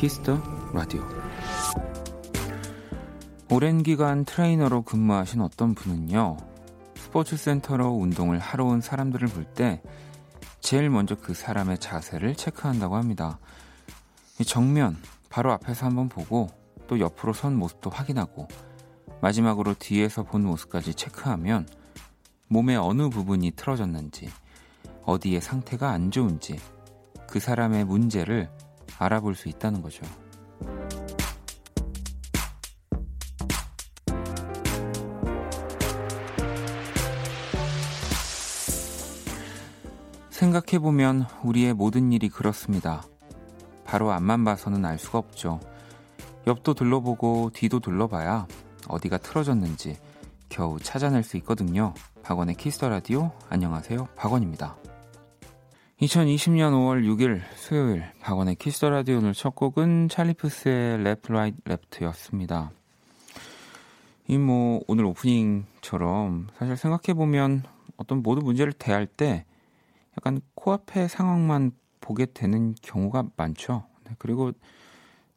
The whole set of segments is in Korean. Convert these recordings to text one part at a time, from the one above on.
Kiss the Radio 오랜 기간 트레이너로 근무하신 어떤 분은요 스포츠 센터로 운동을 하러 온 사람들을 볼 때 제일 먼저 그 사람의 자세를 체크한다고 합니다. 정면 바로 앞에서 한번 보고 또 옆으로 선 모습도 확인하고 마지막으로 뒤에서 본 모습까지 체크하면 몸의 어느 부분이 틀어졌는지 어디에 상태가 안 좋은지 그 사람의 문제를 알아볼 수 있다는 거죠. 생각해보면 우리의 모든 일이 그렇습니다. 바로 앞만 봐서는 알 수가 없죠. 옆도 둘러보고 뒤도 둘러봐야 어디가 틀어졌는지 겨우 찾아낼 수 있거든요. 박원의 Kiss the Radio 안녕하세요. 박원입니다. 2020년 5월 6일 수요일 박원의 Kiss the Radio 오늘 첫 곡은 찰리푸스의 Left Right Left였습니다. 이 뭐 오늘 오프닝처럼 사실 생각해 보면 어떤 모든 문제를 대할 때 약간 코앞의 상황만 보게 되는 경우가 많죠. 네, 그리고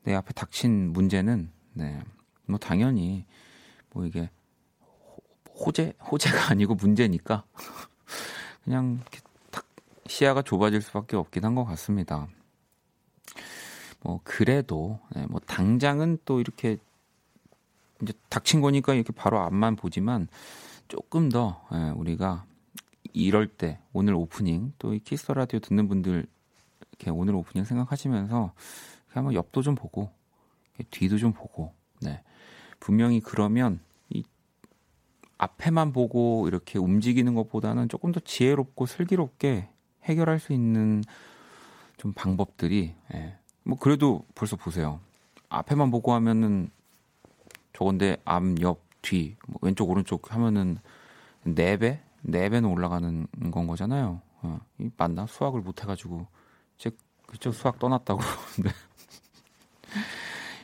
내 앞에 닥친 문제는 네, 뭐 당연히 뭐 이게 호재 호재가 아니고 문제니까 그냥 시야가 좁아질 수밖에 없긴 한 것 같습니다. 뭐 그래도 네, 뭐 당장은 또 이렇게 이제 닥친 거니까 이렇게 바로 앞만 보지만 조금 더 예, 우리가 이럴 때 오늘 오프닝 또 이 키스 라디오 듣는 분들 이렇게 오늘 오프닝 생각하시면서 한번 옆도 좀 보고 뒤도 좀 보고 네 분명히 그러면 이 앞에만 보고 이렇게 움직이는 것보다는 조금 더 지혜롭고 슬기롭게 해결할 수 있는 좀 방법들이 예. 뭐 그래도 벌써 보세요. 앞에만 보고 하면은 저건데 앞, 옆, 뒤, 뭐 왼쪽, 오른쪽 하면은 네 배, 네 배는 올라가는 건 거잖아요. 어, 이 맞나? 수학을 못 해가지고 제 그쪽 수학 떠났다고 네.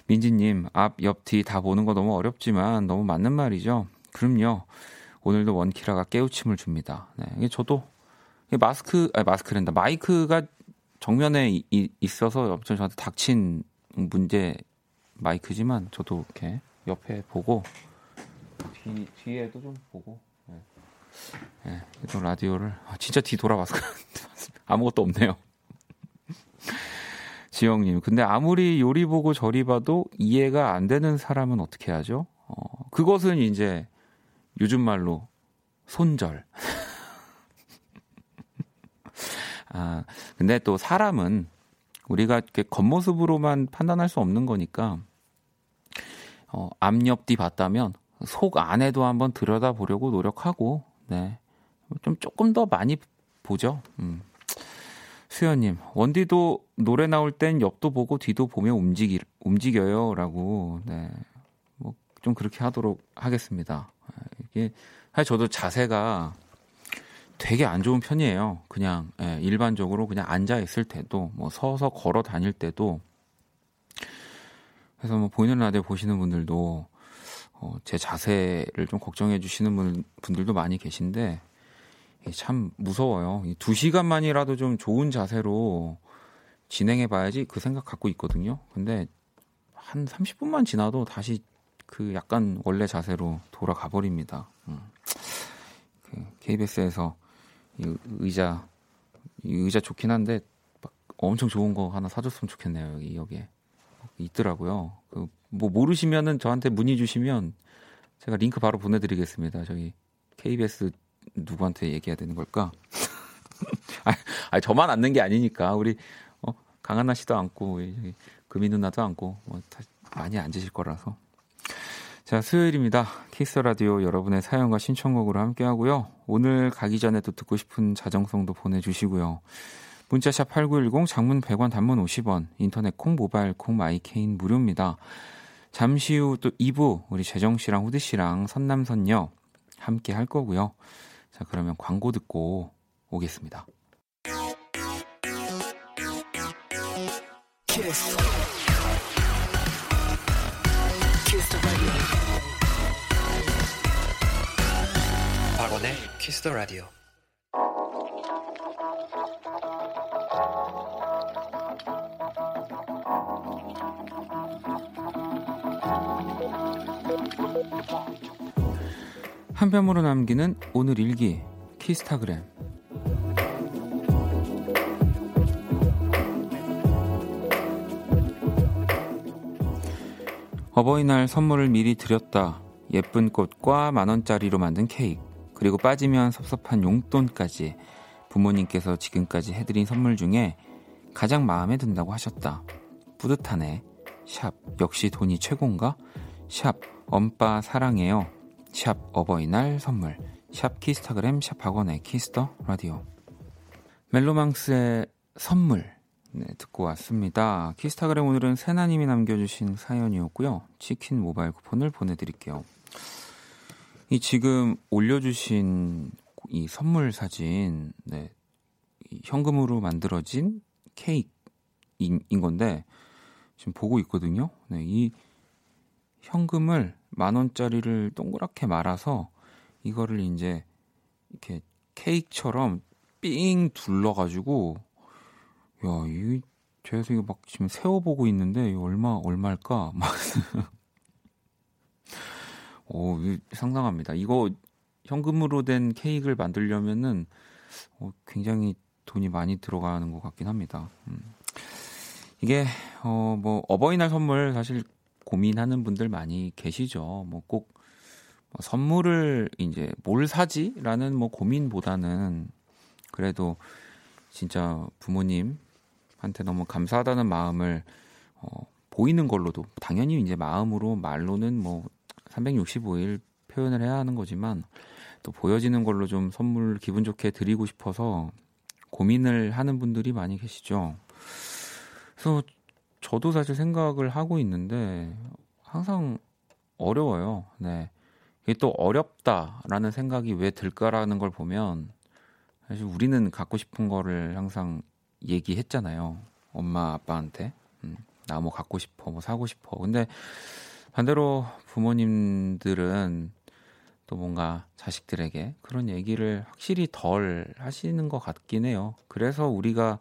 민지님 앞, 옆, 뒤 다 보는 거 너무 어렵지만 너무 맞는 말이죠. 그럼요. 오늘도 원키라가 깨우침을 줍니다. 네, 저도 마스크, 아니 마스크랜다. 마이크가 정면에 이, 이, 있어서 엄청 저한테 닥친 문제 마이크지만 저도 이렇게 옆에 보고 뒤, 뒤에도 좀 보고 네. 네, 또 라디오를 아, 진짜 뒤 돌아봤어 아무것도 없네요. 지영님, 근데 아무리 요리 보고 저리 봐도 이해가 안 되는 사람은 어떻게 하죠? 어, 그것은 이제 요즘 말로 손절. 아, 근데 또 사람은 우리가 이렇게 겉모습으로만 판단할 수 없는 거니까 어, 앞옆뒤 봤다면 속 안에도 한번 들여다 보려고 노력하고 네. 좀 조금 더 많이 보죠. 음. 수현님, 원디도 노래 나올 땐 옆도 보고 뒤도 보며 움직이, 움직여요. 라고, 네. 뭐, 좀 그렇게 하도록 하겠습니다. 이게, 사실 저도 자세가 되게 안 좋은 편이에요. 그냥 예, 일반적으로 그냥 앉아 있을 때도 뭐 서서 걸어 다닐 때도 그래서 뭐 보이는 라디오 보시는 분들도 어, 제 자세를 좀 걱정해 주시는 분, 분들도 많이 계신데 참 무서워요. 두 시간만이라도 좀 좋은 자세로 진행해 봐야지 그 생각 갖고 있거든요. 근데 한 30분만 지나도 다시 그 약간 원래 자세로 돌아가 버립니다. 음. 그 KBS에서 이 의자 이 의자 좋긴 한데 엄청 좋은 거 하나 사줬으면 좋겠네요 여기 여기에 있더라고요. 그 뭐 모르시면은 저한테 문의 주시면 제가 링크 바로 보내드리겠습니다. 저기 KBS 누구한테 얘기해야 되는 걸까? 아, 저만 앉는 게 아니니까 우리 어, 강한나 씨도 앉고 금이 누나도 앉고 뭐 많이 앉으실 거라서 자, 수요일입니다. 키스 라디오 여러분의 사연과 신청곡으로 함께 하고요. 오늘 가기 전에도 듣고 싶은 자정송도 보내주시고요. 문자 sharp 8910 장문 100원 단문 50원 인터넷 콩 모바일 콩 My K는 무료입니다. 잠시 후 또 2부 우리 재정 씨랑 후드 씨랑 선남선녀 함께 할 거고요. 자, 그러면 광고 듣고 오겠습니다. 키스. 임백천의 키스더 라디오. 한 편으로 남기는 오늘 일기 키스타그램. 어버이날 선물을 미리 드렸다. 예쁜 꽃과 만원짜리로 만든 케이크. 그리고 빠지면 섭섭한 용돈까지 부모님께서 지금까지 해드린 선물 중에 가장 마음에 든다고 하셨다. 뿌듯하네. sharp, 역시 돈이 최고인가? sharp, 엄빠 사랑해요. sharp, 어버이날 선물. sharp, 키스타그램, sharp, 박원의 Kiss the Radio. 멜로망스의 선물. 네, 듣고 왔습니다. 키스타그램 오늘은 세나님이 남겨주신 사연이었고요. 치킨 모바일 쿠폰을 보내드릴게요. 이 지금 올려주신 이 선물 사진, 네, 현금으로 만들어진 케이크인 건데 지금 보고 있거든요. 네, 이 현금을 만 원짜리를 동그랗게 말아서 이거를 이제 이렇게 케이크처럼 삥 둘러가지고 야, 이 제가 이거 막 지금 세워보고 있는데 얼마 얼마일까? 막 오, 상상합니다. 이거 현금으로 된 케이크를 만들려면은 어, 굉장히 돈이 많이 들어가는 것 같긴 합니다. 음. 이게 어, 뭐 어버이날 선물 사실 고민하는 분들 많이 계시죠. 뭐꼭 뭐 선물을 이제 뭘 사지라는 뭐 고민보다는 그래도 진짜 부모님 한테 너무 감사하다는 마음을 어, 보이는 걸로도 당연히 이제 마음으로 말로는 뭐 365일 표현을 해야 하는 거지만 또 보여지는 걸로 좀 선물 기분 좋게 드리고 싶어서 고민을 하는 분들이 많이 계시죠. 그래서 저도 사실 생각을 하고 있는데 항상 어려워요. 네. 이게 또 어렵다라는 생각이 왜 들까라는 걸 보면 사실 우리는 갖고 싶은 거를 항상 얘기했잖아요. 엄마 아빠한테 음, 나 뭐 갖고 싶어, 뭐 사고 싶어. 근데 반대로 부모님들은 또 뭔가 자식들에게 그런 얘기를 확실히 덜 하시는 것 같긴 해요. 그래서 우리가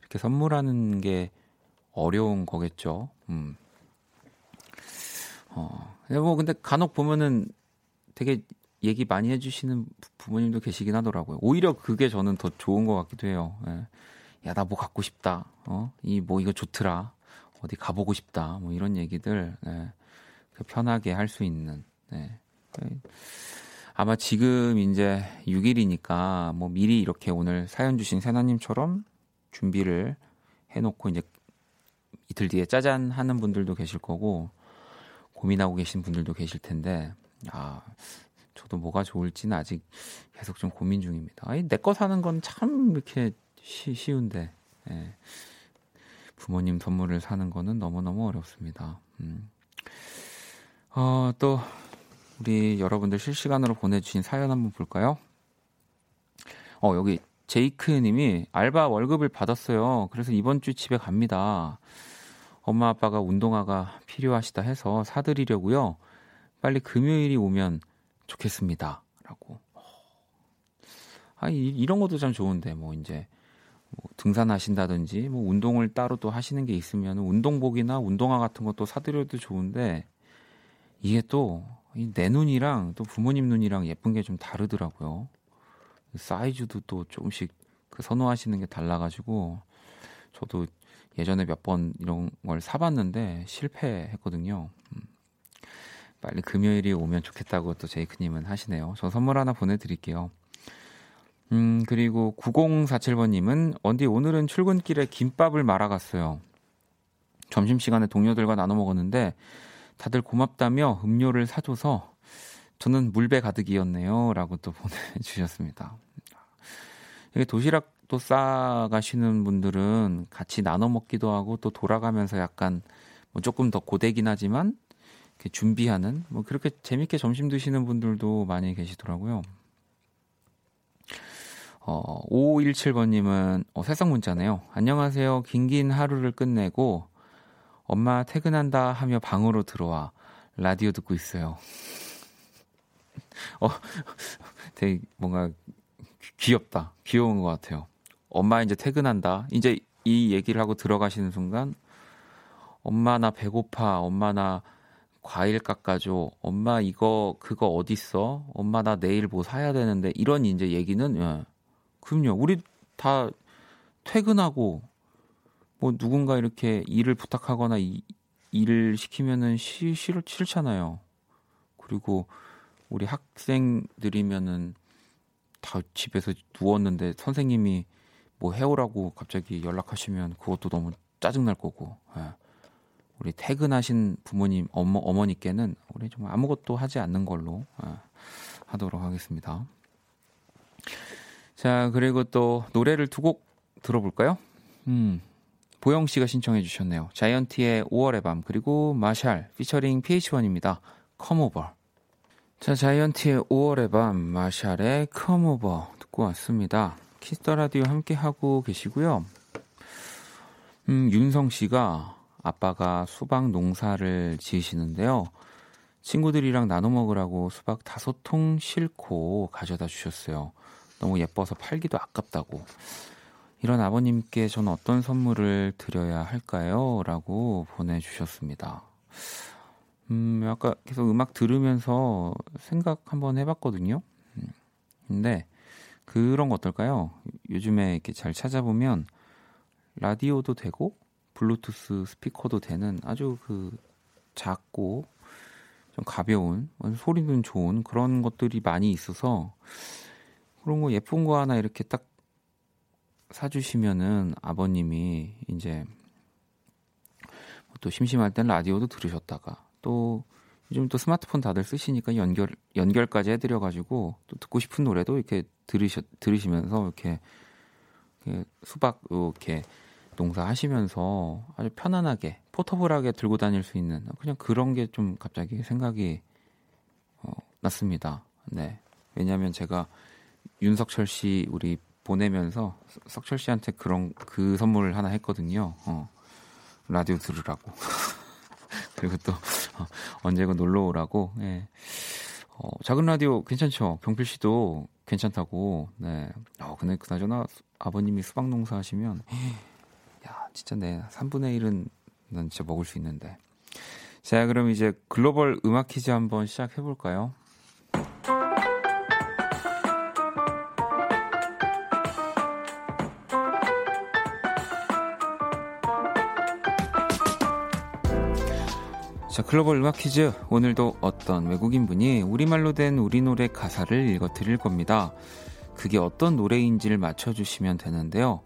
이렇게 선물하는 게 어려운 거겠죠. 음. 어, 뭐 근데 간혹 보면은 되게 얘기 많이 해주시는 부모님도 계시긴 하더라고요. 오히려 그게 저는 더 좋은 것 같기도 해요. 예. 야, 나 뭐 갖고 싶다. 어, 이 뭐 이거 좋더라. 어디 가보고 싶다. 뭐 이런 얘기들 네. 편하게 할 수 있는. 네. 아마 지금 이제 6일이니까 뭐 미리 이렇게 오늘 사연 주신 세나님처럼 준비를 해놓고 이제 이틀 뒤에 짜잔 하는 분들도 계실 거고 고민하고 계신 분들도 계실 텐데 아 저도 뭐가 좋을지는 아직 계속 좀 고민 중입니다. 내 거 사는 건 참 이렇게 쉬, 쉬운데 예. 부모님 선물을 사는 거는 너무 너무 어렵습니다. 음. 어, 또 우리 여러분들 실시간으로 보내주신 사연 한번 볼까요? 어, 여기 제이크 님이 알바 월급을 받았어요. 그래서 이번 주 집에 갑니다. 엄마 아빠가 운동화가 필요하시다 해서 사드리려고요. 빨리 금요일이 오면 좋겠습니다. 라고. 아, 이, 이런 것도 참 좋은데, 뭐, 이제, 뭐 등산하신다든지 뭐 운동을 따로 또 하시는 게 있으면 운동복이나 운동화 같은 것도 사드려도 좋은데 이게 또 내 눈이랑 또 부모님 눈이랑 예쁜 게 좀 다르더라고요. 사이즈도 또 조금씩 그 선호하시는 게 달라가지고 저도 예전에 몇 번 이런 걸 사봤는데 실패했거든요. 음. 빨리 금요일이 오면 좋겠다고 또 제이크님은 하시네요. 저 선물 하나 보내드릴게요. 음, 그리고 9047번님은, 언디 오늘은 출근길에 김밥을 말아갔어요. 점심시간에 동료들과 나눠 먹었는데, 다들 고맙다며 음료를 사줘서, 저는 물배 가득이었네요. 라고 또 보내주셨습니다. 이게 도시락 또 싸가시는 분들은 같이 나눠 먹기도 하고, 또 돌아가면서 약간, 뭐 조금 더 고되긴 하지만, 이렇게 준비하는, 뭐 그렇게 재밌게 점심 드시는 분들도 많이 계시더라고요. 어, 5517번님은 어, 새싹 문자네요. 안녕하세요. 긴긴 하루를 끝내고 엄마 퇴근한다 하며 방으로 들어와 라디오 듣고 있어요. 어, 되게 뭔가 귀엽다. 귀여운 것 같아요. 엄마 이제 퇴근한다. 이제 이 얘기를 하고 들어가시는 순간 엄마 나 배고파. 엄마 나 과일 깎아줘. 엄마 이거 그거 어딨어? 엄마 나 내일 뭐 사야 되는데 이런 이제 얘기는 예. 그럼요. 우리 다 퇴근하고 뭐 누군가 이렇게 일을 부탁하거나 이, 일을 시키면은 시, 싫, 싫잖아요. 그리고 우리 학생들이면은 다 집에서 누웠는데 선생님이 뭐 해오라고 갑자기 연락하시면 그것도 너무 짜증날 거고. 예. 우리 퇴근하신 부모님, 어머, 어머니께는 우리 좀 아무것도 하지 않는 걸로 예, 하도록 하겠습니다. 자, 그리고 또 노래를 두 곡 들어볼까요? 음, 보영 씨가 신청해 주셨네요. 자이언티의 5월의 밤, 그리고 마샬, 피처링 PH1입니다. Come Over. 자, 자이언티의 5월의 밤, 마샬의 Come Over 듣고 왔습니다. Kiss the Radio 함께 하고 계시고요. 음, 윤성 씨가 아빠가 수박 농사를 지으시는데요. 친구들이랑 나눠 먹으라고 수박 다섯 통 싣고 가져다 주셨어요. 너무 예뻐서 팔기도 아깝다고. 이런 아버님께 저는 어떤 선물을 드려야 할까요? 라고 보내주셨습니다. 음, 아까 계속 음악 들으면서 생각 한번 해봤거든요. 음, 근데 그런 거 어떨까요? 요즘에 이렇게 잘 찾아보면 라디오도 되고 블루투스 스피커도 되는 아주 그 작고 좀 가벼운 소리는 좋은 그런 것들이 많이 있어서 그런 거 예쁜 거 하나 이렇게 딱 사주시면은 아버님이 이제 또 심심할 땐 라디오도 들으셨다가 또 요즘 또 스마트폰 다들 쓰시니까 연결 연결까지 해드려가지고 또 듣고 싶은 노래도 이렇게 들으시 들으시면서 이렇게, 이렇게 수박 이렇게 농사하시면서 아주 편안하게 포터블하게 들고 다닐 수 있는 그냥 그런 게 좀 갑자기 생각이 어, 났습니다. 네. 왜냐하면 제가 윤석철 씨 우리 보내면서 석철 씨한테 그런 그 선물을 하나 했거든요. 어, 라디오 들으라고. 그리고 또 어, 언제고 놀러 오라고. 예. 어, 작은 라디오 괜찮죠? 병필 씨도 괜찮다고. 네. 어, 근데 그나저나 아버님이 수박 농사 하시면 야, 진짜 내 3분의 1은 난 진짜 먹을 수 있는데. 자, 그럼 이제 글로벌 음악 퀴즈 한번 시작해 볼까요? 자, 글로벌 음악 퀴즈. 오늘도 어떤 외국인 분이 우리말로 된 우리 노래 가사를 읽어 드릴 겁니다. 그게 어떤 노래인지를 맞춰주시면 되는데요.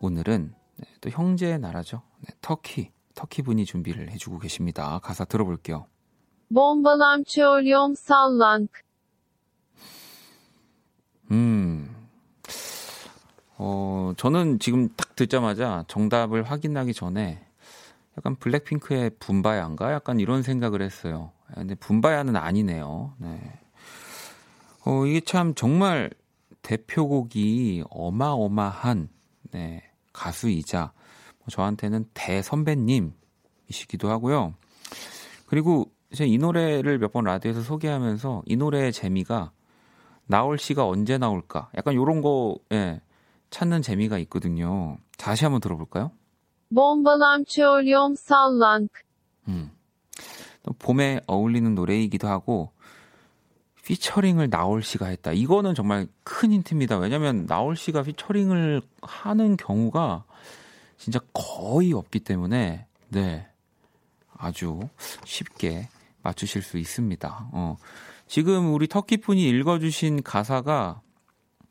오늘은 네, 또 형제의 나라죠. 네, 터키. 터키 분이 준비를 해주고 계십니다. 가사 들어볼게요. Sallank. 음. 어, 저는 지금 딱 듣자마자 정답을 확인하기 전에 약간 블랙핑크의 분바야인가? 약간 이런 생각을 했어요. 근데 분바야는 아니네요. 네. 어, 이게 참 정말 대표곡이 어마어마한, 네. 가수이자 뭐 저한테는 대선배님이시기도 하고요. 그리고 제가 이 노래를 몇 번 라디오에서 소개하면서 이 노래의 재미가 나올 씨가 언제 나올까? 약간 요런 거 예, 찾는 재미가 있거든요. 다시 한번 들어볼까요? Bombalar söylüyorum sallank. 음. 또 봄에 어울리는 노래이기도 하고 피처링을 나얼 씨가 했다. 이거는 정말 큰 힌트입니다. 왜냐면 나얼 씨가 피처링을 하는 경우가 진짜 거의 없기 때문에 네. 아주 쉽게 맞추실 수 있습니다. 어. 지금 우리 터키 분이 읽어주신 가사가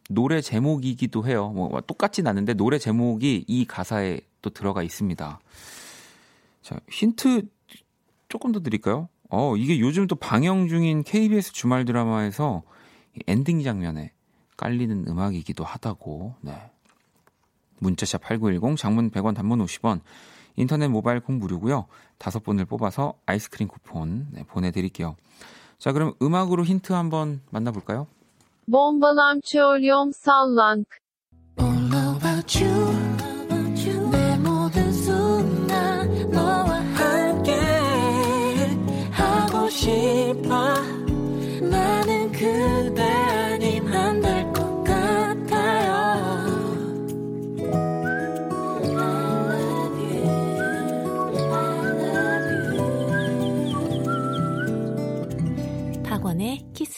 노래 제목이기도 해요. 뭐 똑같진 않은데 노래 제목이 이 가사에 또 들어가 있습니다. 자, 힌트 조금 더 드릴까요? 어, 이게 요즘 또 방영 중인 KBS 주말 드라마에서 엔딩 장면에 깔리는 음악이기도 하다고. 네. 문자샵 8910 장문 100원 단문 50원 인터넷 모바일 콩 무료고요. 다섯 분을 뽑아서 아이스크림 쿠폰 네, 보내 드릴게요. 자 그럼 음악으로 힌트 한번 만나 볼까요?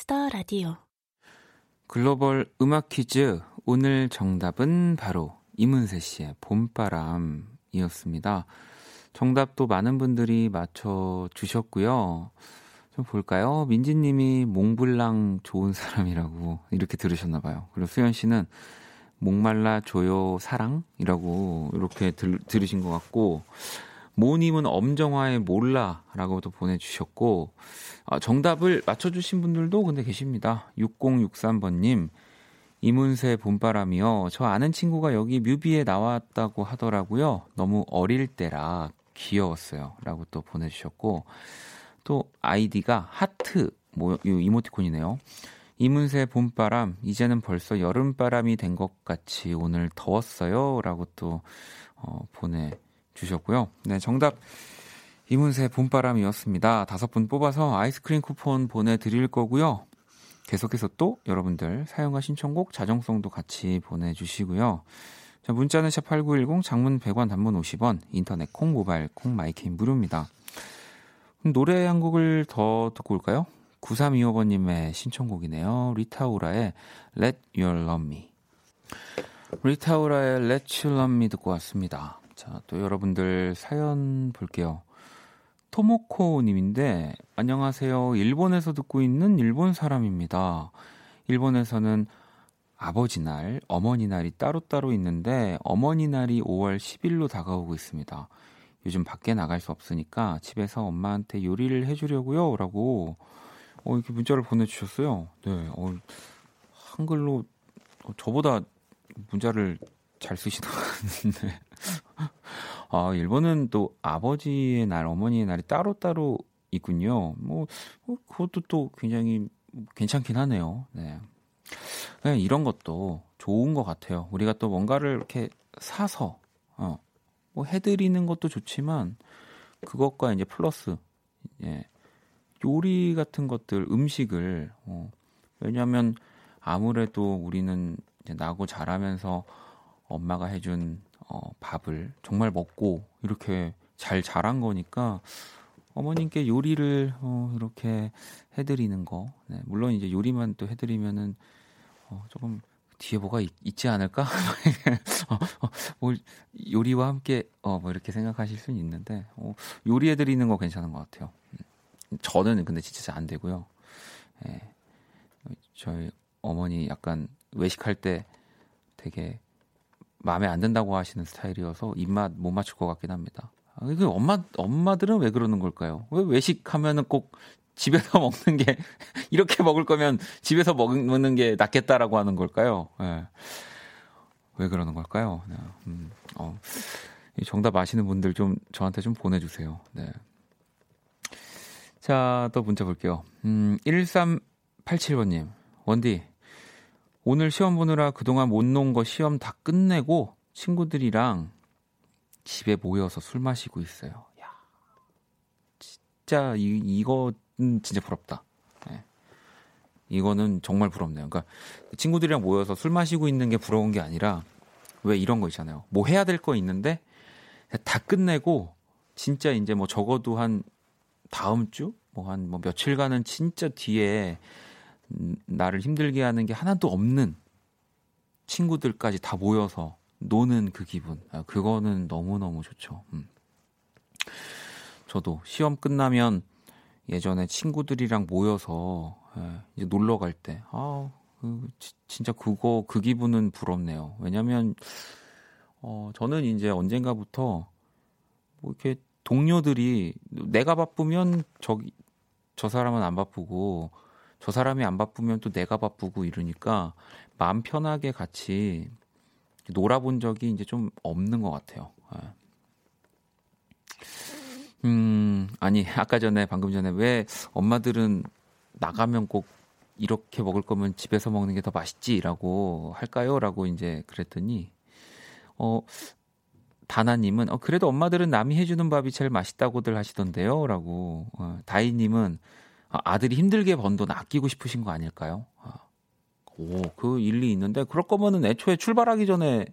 라디오. 글로벌 음악 퀴즈 오늘 정답은 바로 이문세 씨의 봄바람이었습니다. 정답도 많은 분들이 맞춰 주셨고요. 좀 볼까요? 민지 님이 몽블랑 좋은 사람이라고 이렇게 들으셨나 봐요. 그리고 수현 씨는 목말라 조요 사랑이라고 이렇게 들, 들으신 것 같고 모님은 엄정화의 몰라라고도 보내주셨고 아, 정답을 맞춰주신 분들도 근데 계십니다. 6063번님 이문세 봄바람이요. 저 아는 친구가 여기 뮤비에 나왔다고 하더라고요. 너무 어릴 때라 귀여웠어요. 라고 또 보내주셨고 또 아이디가 하트 뭐 이모티콘이네요. 이문세 봄바람 이제는 벌써 여름바람이 된 것 같이 오늘 더웠어요. 라고 또 어, 보내 주셨고요. 네, 정답 이문세 봄바람이었습니다. 다섯 분 뽑아서 아이스크림 쿠폰 보내드릴 거고요. 계속해서 또 여러분들 사연과 신청곡 자정송도 같이 보내주시고요. 자, 문자는 샵8910 장문 100원 단문 50원 인터넷 콩 모바일 콩 마이케이는 무료입니다. 노래 한 곡을 더 듣고 올까요? 9325번님의 신청곡이네요. 리타 오라의 Let You Love Me. 리타우라의 Let You Love Me 듣고 왔습니다. 자, 또 여러분들 사연 볼게요. 토모코 님인데, 안녕하세요. 일본에서 듣고 있는 일본 사람입니다. 일본에서는 아버지 날, 어머니 날이 따로따로 있는데, 어머니 날이 5월 10일로 다가오고 있습니다. 요즘 밖에 나갈 수 없으니까 집에서 엄마한테 요리를 해주려고요. 라고, 어, 이렇게 문자를 보내주셨어요. 네, 어, 한글로, 어, 저보다 문자를 잘것 같은데. 아, 일본은 또 아버지의 날, 어머니의 날이 따로따로 있군요. 뭐, 어, 그것도 또 굉장히 괜찮긴 하네요. 네. 그냥 이런 것도 좋은 것 같아요. 우리가 또 뭔가를 이렇게 사서, 어, 뭐 해드리는 것도 좋지만, 그것과 이제 플러스, 예, 요리 같은 것들, 음식을, 어, 왜냐하면 아무래도 우리는 이제 나고 자라면서 엄마가 해준 어, 밥을 정말 먹고 이렇게 잘 자란 거니까 어머님께 요리를 어, 이렇게 해드리는 거. 네, 물론 이제 요리만 또 해드리면은 어, 조금 뒤에 뭐가 있, 지 않을까? 어, 어, 뭐 요리와 함께 어, 뭐 이렇게 생각하실 수는 있는데 어, 요리해드리는 거 괜찮은 것 같아요. 음, 저는 근데 진짜 잘 안 되고요. 예, 저희 어머니 약간 외식할 때 되게 마음에 안 든다고 하시는 스타일이어서 입맛 못 맞출 것 같긴 합니다. 아, 그 엄마 엄마들은 왜 그러는 걸까요? 왜 외식하면은 꼭 집에서 먹는 게 이렇게 먹을 거면 집에서 먹는 게 낫겠다라고 하는 걸까요? 네. 왜 그러는 걸까요? 네. 음, 어. 정답 아시는 분들 좀 저한테 좀 보내주세요. 네. 자, 또 문자 볼게요. 음, 1387번님, 원디, 오늘 시험 보느라 그동안 못 놓은 거 시험 다 끝내고 친구들이랑 집에 모여서 술 마시고 있어요. 야, 진짜 이 이거는 진짜 부럽다. 네. 이거는 정말 부럽네요. 그러니까 친구들이랑 모여서 술 마시고 있는 게 부러운 게 아니라 왜 이런 거 있잖아요. 뭐 해야 될 거 있는데 다 끝내고 진짜 이제 뭐 적어도 한 다음 주 뭐 한뭐 뭐 며칠간은 진짜 뒤에 나를 힘들게 하는 게 하나도 없는 친구들까지 다 모여서 노는 그 기분. 아, 그거는 너무너무 좋죠. 음. 저도 시험 끝나면 예전에 친구들이랑 모여서 예, 이제 놀러 갈 때, 아, 그, 지, 진짜 그거, 그 기분은 부럽네요. 왜냐면, 어, 저는 이제 언젠가부터 뭐 이렇게 동료들이 내가 바쁘면 저기, 저 사람은 안 바쁘고, 저 사람이 안 바쁘면 또 내가 바쁘고 이러니까 마음 편하게 같이 놀아본 적이 이제 좀 없는 것 같아요. 예. 음, 아니, 아까 전에, 방금 전에 왜 엄마들은 나가면 꼭 이렇게 먹을 거면 집에서 먹는 게 더 맛있지라고 할까요? 라고 이제 그랬더니, 어, 다나님은, 어, 그래도 엄마들은 남이 해주는 밥이 제일 맛있다고들 하시던데요? 라고, 어, 다이님은, 아, 아들이 힘들게 번 돈 아끼고 싶으신 거 아닐까요? 아, 오, 그 일리 있는데 그럴 거면은 애초에 출발하기 전에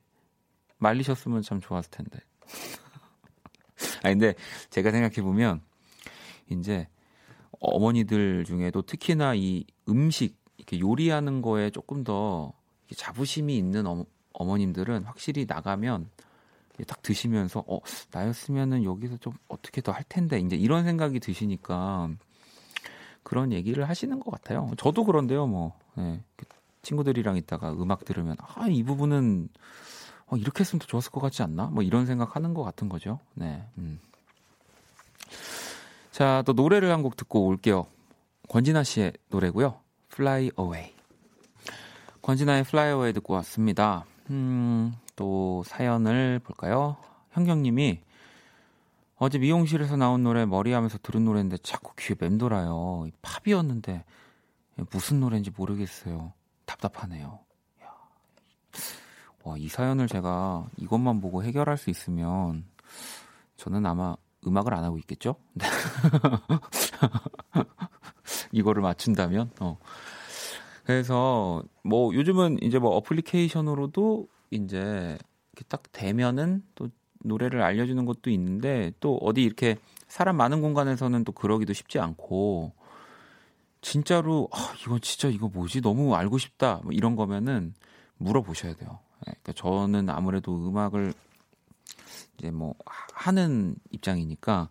말리셨으면 참 좋았을 텐데. 아 근데 제가 생각해 보면 이제 어머니들 중에도 특히나 이 음식 이렇게 요리하는 거에 조금 더 자부심이 있는 어, 어머님들은 확실히 나가면 딱 드시면서 어 나였으면은 여기서 좀 어떻게 더 할 텐데 이제 이런 생각이 드시니까 그런 얘기를 하시는 것 같아요. 저도 그런데요, 뭐 네. 친구들이랑 있다가 음악 들으면 아 이 부분은 어, 이렇게 했으면 더 좋았을 것 같지 않나? 뭐 이런 생각하는 것 같은 거죠. 네. 음. 자, 또 노래를 한 곡 듣고 올게요. 권진아 씨의 노래고요. Fly Away. 권진아의 Fly Away 듣고 왔습니다. 음, 또 사연을 볼까요? 현경님이 어제 미용실에서 나온 노래 머리하면서 들은 노래인데 자꾸 귀에 맴돌아요. 팝이었는데 무슨 노래인지 모르겠어요. 답답하네요. 와, 이 사연을 제가 이것만 보고 해결할 수 있으면 저는 아마 음악을 안 하고 있겠죠? 네. 이거를 맞춘다면, 어. 그래서 뭐 요즘은 이제 뭐 어플리케이션으로도 이제 이렇게 딱 되면은 또 노래를 알려주는 것도 있는데 또 어디 이렇게 사람 많은 공간에서는 또 그러기도 쉽지 않고 진짜로 아 이건 진짜 이거 뭐지 너무 알고 싶다 뭐 이런 거면은 물어보셔야 돼요. 예, 그러니까 저는 아무래도 음악을 이제 뭐 하는 입장이니까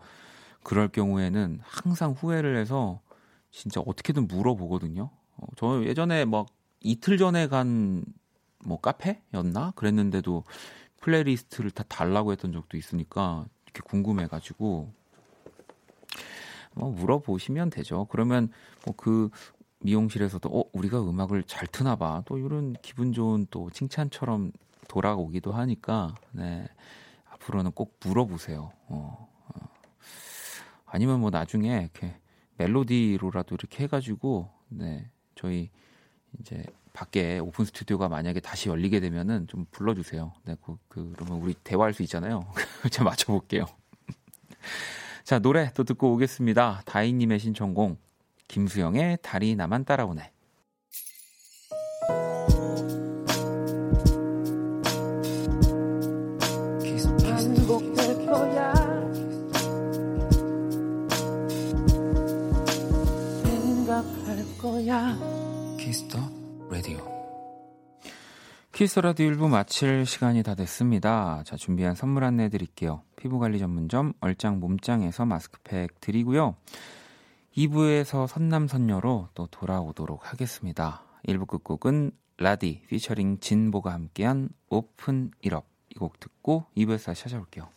그럴 경우에는 항상 후회를 해서 진짜 어떻게든 물어보거든요. 어, 저 예전에 막 이틀 전에 간 뭐 카페였나 그랬는데도 플레이리스트를 다 달라고 했던 적도 있으니까 이렇게 궁금해가지고 뭐 물어보시면 되죠. 그러면 뭐 그 미용실에서도 어 우리가 음악을 잘 트나 봐. 또 이런 기분 좋은 또 칭찬처럼 돌아오기도 하니까 네. 앞으로는 꼭 물어보세요. 어, 어. 아니면 뭐 나중에 이렇게 멜로디로라도 이렇게 해가지고 네 저희 이제 밖에 오픈 스튜디오가 만약에 다시 열리게 되면은 좀 불러주세요. 네, 그, 그 그러면 우리 대화할 수 있잖아요. 제가 맞춰볼게요. 자 노래 또 듣고 오겠습니다. 다희님의 신청곡 김수영의 달이 나만 따라오네. 키스 더 라디오 1부 마칠 시간이 다 됐습니다. 자, 준비한 선물 안내 드릴게요. 피부관리 전문점 얼짱 몸짱에서 마스크팩 드리고요. 2부에서 선남선녀로 또 돌아오도록 하겠습니다. 1부 끝곡은 라디 피처링 진보가 함께한 Open 1 Up 이 곡 듣고 2부에서 다시 찾아올게요.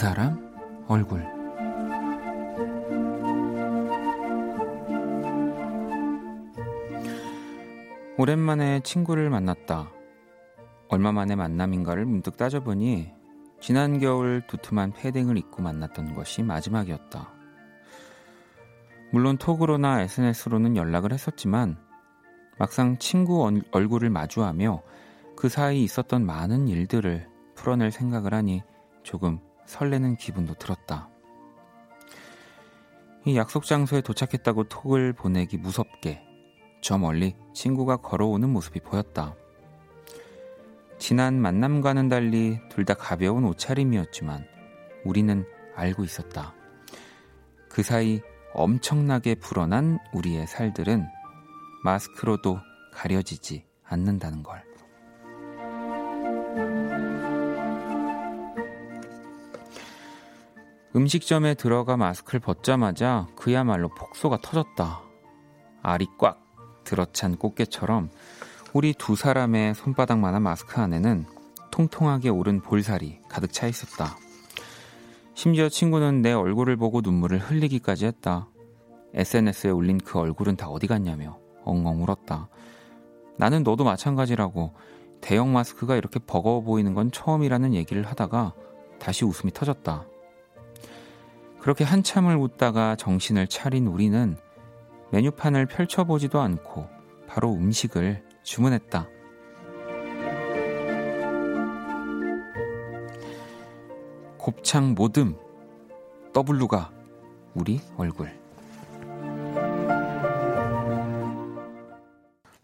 사람 얼굴 오랜만에 친구를 만났다. 얼마 만의 만남인가를 문득 따져보니 지난 겨울 두툼한 패딩을 입고 만났던 것이 마지막이었다. 물론 톡으로나 SNS로는 연락을 했었지만 막상 친구 얼- 얼굴을 마주하며 그 사이 있었던 많은 일들을 풀어낼 생각을 하니 조금 설레는 기분도 들었다. 이 약속 장소에 도착했다고 톡을 보내기 무섭게 저 멀리 친구가 걸어오는 모습이 보였다. 지난 만남과는 달리 둘 다 가벼운 옷차림이었지만 우리는 알고 있었다. 그 사이 엄청나게 불어난 우리의 살들은 마스크로도 가려지지 않는다는 걸. 음식점에 들어가 마스크를 벗자마자 그야말로 폭소가 터졌다. 알이 꽉 들어찬 꽃게처럼 우리 두 사람의 손바닥만한 마스크 안에는 통통하게 오른 볼살이 가득 차 있었다. 심지어 친구는 내 얼굴을 보고 눈물을 흘리기까지 했다. SNS에 올린 그 얼굴은 다 어디 갔냐며 엉엉 울었다. 나는 너도 마찬가지라고 대형 마스크가 이렇게 버거워 보이는 건 처음이라는 얘기를 하다가 다시 웃음이 터졌다. 그렇게 한참을 웃다가 정신을 차린 우리는 메뉴판을 펼쳐보지도 않고 바로 음식을 주문했다. 곱창 모듬 W가 우리 얼굴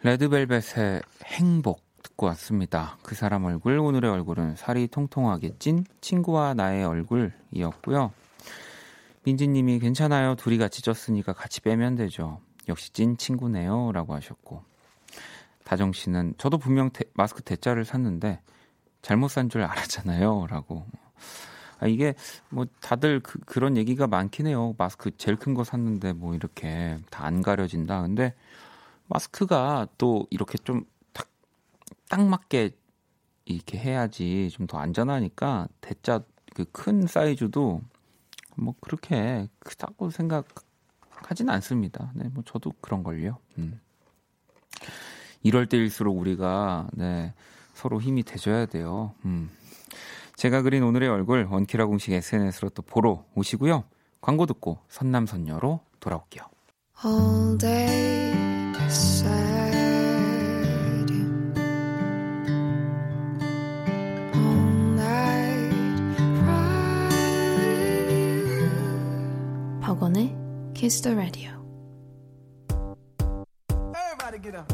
레드벨벳의 행복 듣고 왔습니다. 그 사람 얼굴 오늘의 얼굴은 살이 통통하게 찐 친구와 나의 얼굴이었고요. 민지님이 괜찮아요. 둘이 같이 쪘으니까 같이 빼면 되죠. 역시 찐 친구네요. 라고 하셨고. 다정 씨는 저도 분명 대- 마스크 대자를 샀는데 잘못 산 줄 알았잖아요. 라고. 아, 이게 뭐 다들 그, 그런 얘기가 많긴 해요. 마스크 제일 큰 거 샀는데 뭐 이렇게 다 안 가려진다. 근데 마스크가 또 이렇게 좀 딱 딱 맞게 이렇게 해야지 좀 더 안전하니까 대자 그 큰 사이즈도 뭐 그렇게 크다고 생각하진 않습니다. 네, 뭐 저도 그런 걸요. 음. 이럴 때일수록 우리가 네, 서로 힘이 돼줘야 돼요. 음. 제가 그린 오늘의 얼굴 원키라 공식 SNS로 또 보러 오시고요. 광고 듣고 선남선녀로 돌아올게요. Kiss the Radio. Everybody get up.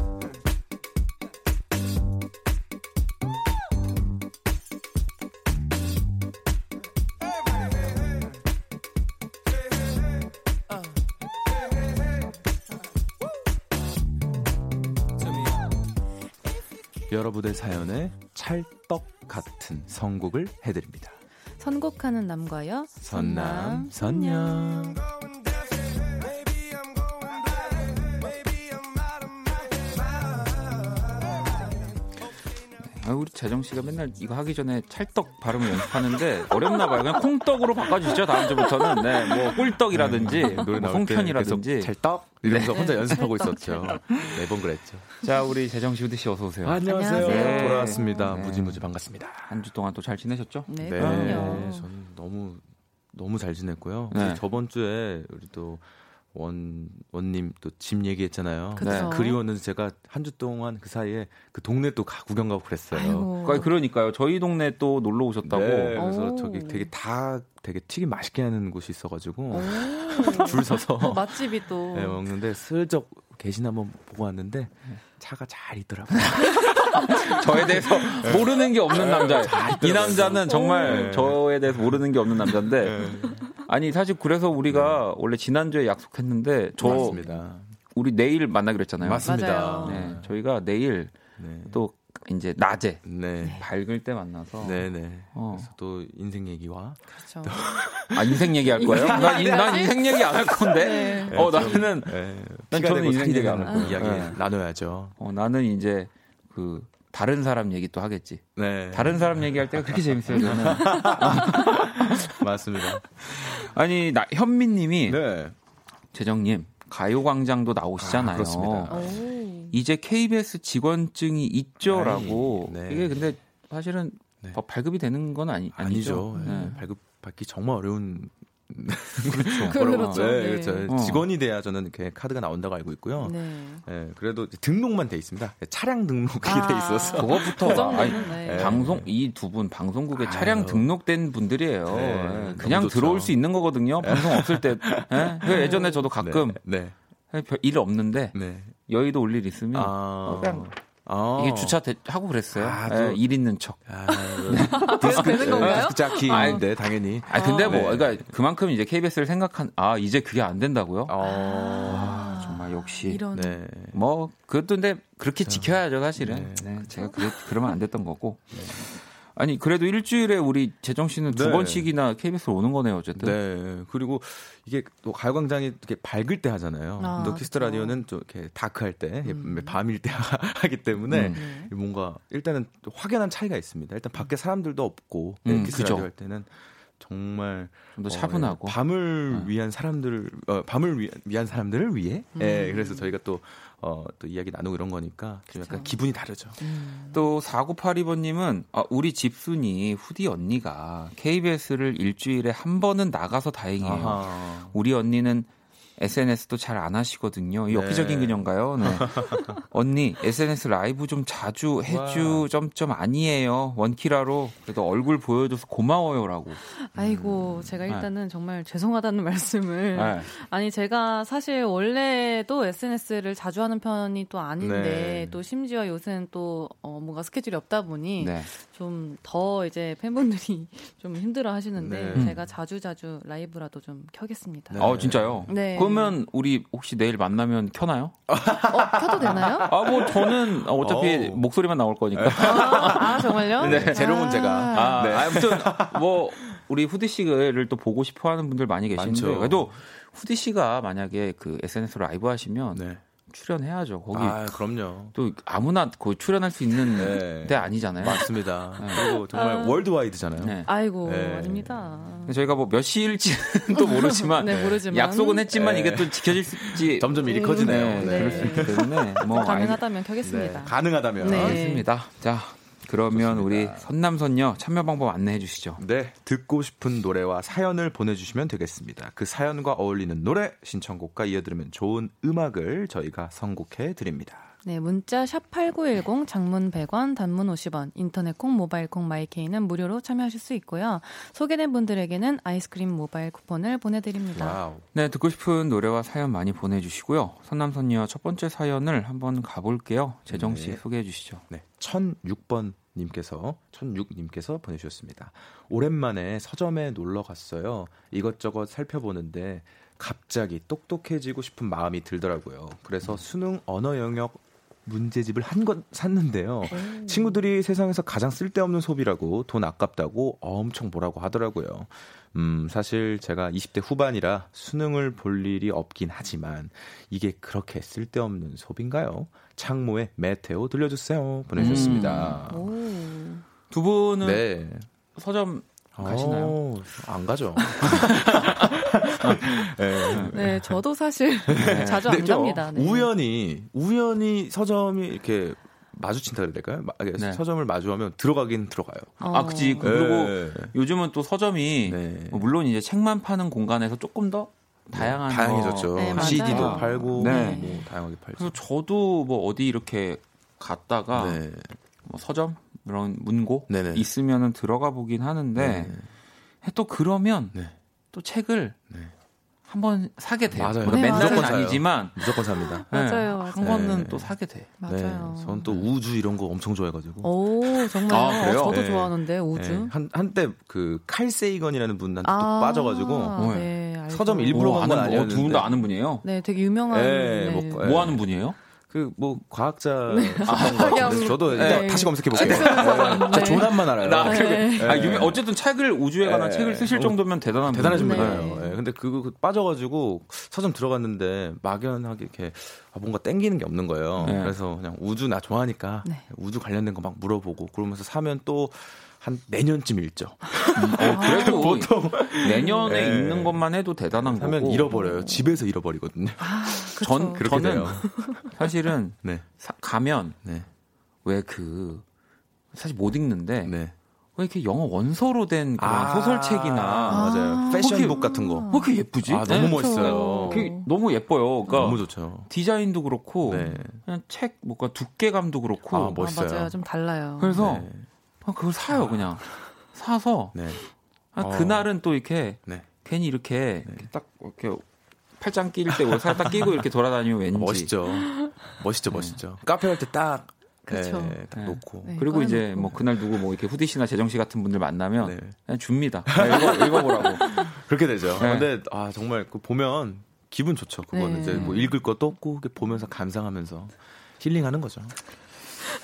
여러분의 사연에 찰떡 같은 선곡을 해드립니다. 선곡하는 남과 여. 선남 선녀. 아, 우리 재정 씨가 맨날 이거 하기 전에 찰떡 발음을 연습하는데 어렵나 봐요. 그냥 콩떡으로 바꿔주시죠. 다음 주부터는 네, 뭐 꿀떡이라든지 노래 뭐 송편이라든지. 찰떡 이러면서 혼자 연습하고 있었죠. 매번 그랬죠. 자, 우리 재정 씨, 후디 씨 어서 오세요. 안녕하세요. 안녕하세요. 돌아왔습니다. 네. 무지무지 반갑습니다. 한 주 동안 또 잘 지내셨죠? 네, 네, 그럼요. 저는 너무 너무 잘 지냈고요. 네. 저번 주에 우리 또 원, 원님 또 집 얘기했잖아요. 그쵸. 네. 그리웠는데 제가 한 주 동안 그 사이에 그 동네 또 가, 구경 가고 그랬어요. 아이고. 그러니까 그러니까요. 저희 동네 또 놀러 오셨다고. 네, 그래서 오. 저기 되게 다 되게 튀김 맛있게 하는 곳이 있어가지고 오. 줄 서서 어, 맛집이 또. 네, 먹는데 슬쩍 계신 한번 보고 왔는데 차가 잘 있더라고요. 저에 대해서 모르는 게 없는 남자. 이 남자는 정말 네. 저에 대해서 모르는 게 없는 남자인데. 아니 사실 그래서 우리가 원래 지난주에 약속했는데 저 맞습니다. 우리 내일 만나기로 했잖아요. 맞습니다. 맞아요. 네, 저희가 내일 네. 또 이제 낮에 네. 밝을 때 만나서 네, 네. 어. 그래서 또 인생 얘기와 그렇죠. 아 인생 얘기 할 거예요? 난, 인- 난 인생 얘기 안 할 건데. 네. 어 나는 네, 난 저는 되고 인생 얘기 안 할 거예요. 이야기 네. 나눠야죠. 어 나는 이제 그 다른 사람 얘기 또 하겠지. 네. 다른 사람 얘기할 때가 그렇게 재밌어요 저는. 맞습니다. 아니 나 현민님이 네. 재정님 가요광장도 나오시잖아요. 아, 그렇습니다. 오. 이제 KBS 직원증이 있죠라고. 네. 이게 근데 사실은 네. 뭐 발급이 되는 건 아니 아니죠. 아니죠. 네. 네. 발급 받기 정말 어려운 그렇죠. 그렇죠. 네, 네. 그렇죠. 어. 직원이 돼야 저는 이렇게 카드가 나온다고 알고 있고요. 네. 네, 그래도 등록만 돼 있습니다. 차량 등록이 아. 돼 있어서. 그거부터 그 아니, 네. 방송 이 두 분 방송국에 아유. 차량 등록된 분들이에요. 네, 예, 그냥. 들어올 수 있는 거거든요. 방송 없을 때. 예? 그 예전에 저도 가끔 네. 별- 일 없는데 네. 여의도 올 일 있으면 아. 어, 그냥 아. 이게 주차 대- 하고 그랬어요. 아, 예, 또- 일 있는 척. 아, 그래도 되는 건가요? 디스크 자키인데 당연히. 아 근데 뭐 네. 그러니까 그만큼 이제 KBS를 생각한 아 이제 그게 안 된다고요? 어. 아, 정말 역시 이런. 네. 뭐 그것도 근데 그렇게 지켜야죠 사실은. 네, 네, 제가 그래, 그러면 안 됐던 거고. 아니 그래도 일주일에 우리 재정 씨는 두 네. 번씩이나 KBS 로 오는 거네요 어쨌든. 네. 그리고 이게 또 가요광장이 이렇게 밝을 때 하잖아요. 아, 또 그쵸. 라디오는 좀 이렇게 다크할 때, 음. 밤일 때 하기 때문에 음. 네. 뭔가 일단은 또 확연한 차이가 있습니다. 일단 밖에 사람들도 없고 음, 네, 키스 그죠. 라디오 할 때는 정말 좀더 어, 차분하고. 예, 밤을 어. 위한 사람들을 어, 밤을 위한, 위한 사람들을 위해 음. 예, 그래서 저희가 또 어, 또 이야기 나누고 이런 거니까 좀 약간. 기분이 다르죠. 음. 또 4982번님은 아, 우리 집순이 후디 언니가 KBS를 일주일에 한 번은 나가서 다행이에요. 아하. 우리 언니는 SNS도 잘 안 하시거든요. 이 네. 엽기적인 그녀인가요? 네. 언니, SNS 라이브 좀 자주 해주, 점점 아니에요. 원키라로. 그래도 얼굴 보여줘서 고마워요라고. 아이고, 제가 일단은 정말 죄송하다는 말씀을. 네. 아니, 제가 사실 원래도 SNS를 자주 하는 편이 또 아닌데, 네. 또 심지어 요새는 또, 어, 뭔가 스케줄이 없다 보니, 네. 좀 더 이제 팬분들이 좀 힘들어 하시는데, 네. 제가 자주 자주 라이브라도 좀 켜겠습니다. 네. 어, 진짜요? 네. 그러면 우리 혹시 내일 만나면 켜나요? 어, 켜도 되나요? 아, 뭐 저는 어차피 어. 목소리만 나올 거니까. 아, 아, 정말요? 네. 재롱은 제가. 아, 네. 아무튼 뭐 우리 후디 씨를 또 보고 싶어 하는 분들 많이 계신데 많죠. 그래도 후디 씨가 만약에 그 SNS 라이브 하시면 네. 출연해야죠. 거기 아, 그럼요. 또 아무나 그 출연할 수 있는 네. 데 아니잖아요. 맞습니다. 그리고 정말 아. 월드와이드잖아요. 네. 아이고, 네. 아닙니다. 저희가 뭐 몇 시일지는 또 모르지만 네, 모르지만. 약속은 했지만 네. 이게 또 지켜질지 점점 일이 음, 커지네요. 네, 네. 그럴 수 있기 때문에 뭐 가능하다면 네. 켜겠습니다. 가능하다면. 네. 알겠습니다. 자, 그러면 우리 선남선녀 참여 방법 안내해 주시죠. 네, 듣고 싶은 노래와 사연을 보내주시면 되겠습니다. 그 사연과 어울리는 노래, 신청곡과 이어들으면 좋은 음악을 저희가 선곡해 드립니다. 네, 문자 샵 8910 장문 100원, 단문 50원, 인터넷 콩, 모바일 콩, 마이케이는 무료로 참여하실 수 있고요. 소개된 분들에게는 아이스크림 모바일 쿠폰을 보내드립니다. Wow. 네, 듣고 싶은 노래와 사연 많이 보내주시고요. 선남선녀 첫 번째 사연을 한번 가볼게요. 재정 씨 네. 소개해 주시죠. 네, 1006번 님께서 1006님께서 보내주셨습니다. 오랜만에 서점에 놀러 갔어요. 이것저것 살펴보는데 갑자기 똑똑해지고 싶은 마음이 들더라고요. 그래서 수능 언어 영역 문제집을 한 권 샀는데요. 친구들이 세상에서 가장 쓸데없는 소비라고 돈 아깝다고 엄청 뭐라고 하더라고요. 음, 사실 제가 20대 후반이라 수능을 볼 일이 없긴 하지만 이게 그렇게 쓸데없는 소비인가요? 창모의 메테오 들려주세요. 보내주셨습니다. 오. 두 분은 네. 서점 가시나요? 어, 안 가죠. 네. 네, 저도 사실 자주 안 갑니다. 네. 우연히 우연히 서점이 이렇게 마주친다 그래야 될까요? 네. 서점을 마주하면 들어가긴 들어가요. 어. 아, 그지. 그- 그리고 네. 요즘은 또 서점이 네. 뭐 물론 이제 책만 파는 공간에서 조금 더 다양한 다양해졌죠. 네, 맞아요. CD도 팔고 네. 뭐 다양하게 팔죠. 그래서 저도 뭐 어디 이렇게 갔다가 네. 뭐 서점 이런 문고 네네. 있으면은 들어가 보긴 하는데 네. 또 그러면 네. 또 책을 네. 한번 사게 돼요. 맞아요. 그러니까 네, 맨날은 무조건 사요. 아니지만 무조건 삽니다. 네, 맞아요, 한 맞아요. 번은 네. 또 사게 돼. 맞아요. 네. 저는 또 우주 이런 거 엄청 좋아해가지고. 오, 정말. 아, 그래요? 저도 네. 좋아하는데, 우주. 네. 한 한때 그 칼세이건이라는 분한테 또 아, 빠져가지고 네. 서점 일부러 오, 간건 아는 아니었는데. 두분 다 아는 분이에요. 네, 되게 유명한. 네, 네. 뭐, 뭐 하는 분이에요? 그 뭐 과학자 네. 같은데 저도 네. 다시 검색해 볼게요. 네. 저 조남만 알아요. 나 네. 아, 유명, 어쨌든 책을 우주에 관한 네. 책을 쓰실 어, 정도면 대단한 대단하신 분이에요. 네. 근데 그거 빠져가지고 서점 들어갔는데 막연하게 이렇게 아, 뭔가 땡기는 게 없는 거예요. 네. 그래서 그냥 우주 나 좋아하니까 네. 우주 관련된 거 막 물어보고 그러면서 사면 또한 내년쯤 읽죠. 어, 그래도 보통 내년에 네. 읽는 것만 해도 대단한 거고. 잃어버려요. 집에서 잃어버리거든요. 그쵸. 전 그렇게 저는 돼요. 사실은 네, 사- 가면 네, 왜그 사실 못 읽는데 네. 왜 이렇게 영어 원서로 된 그런 아, 소설책이나 맞아요. 아. 패션북 같은 거. 왜 이렇게 예쁘지? 아, 너무 네. 멋있어요. 그게 너무 예뻐요. 그러니까 너무 좋죠. 디자인도 그렇고 네. 그냥 책 뭔가 두께감도 그렇고 아, 아, 멋있어요. 맞아요. 좀 달라요. 그래서 네. 아, 그걸 사요 그냥 사서 네. 아, 어. 그날은 또 이렇게 네. 괜히 이렇게, 이렇게 딱 이렇게 팔짱 낄때 살짝 끼고 이렇게 돌아다니면 왠지 멋있죠. 멋있죠, 멋있죠. 카페 갈 때 딱, 그쵸. 네, 딱 네. 놓고. 네, 그리고 이제 꺼내놓고. 뭐 그날 누구 뭐 이렇게 후디 씨나 재정 씨 같은 분들 만나면 네. 그냥 줍니다. 야, 읽어, 읽어보라고. 그렇게 되죠. 네. 근데 아 정말 그 보면 기분 좋죠. 그거는 네. 이제 뭐 읽을 것도 없고 보면서 감상하면서 힐링하는 거죠.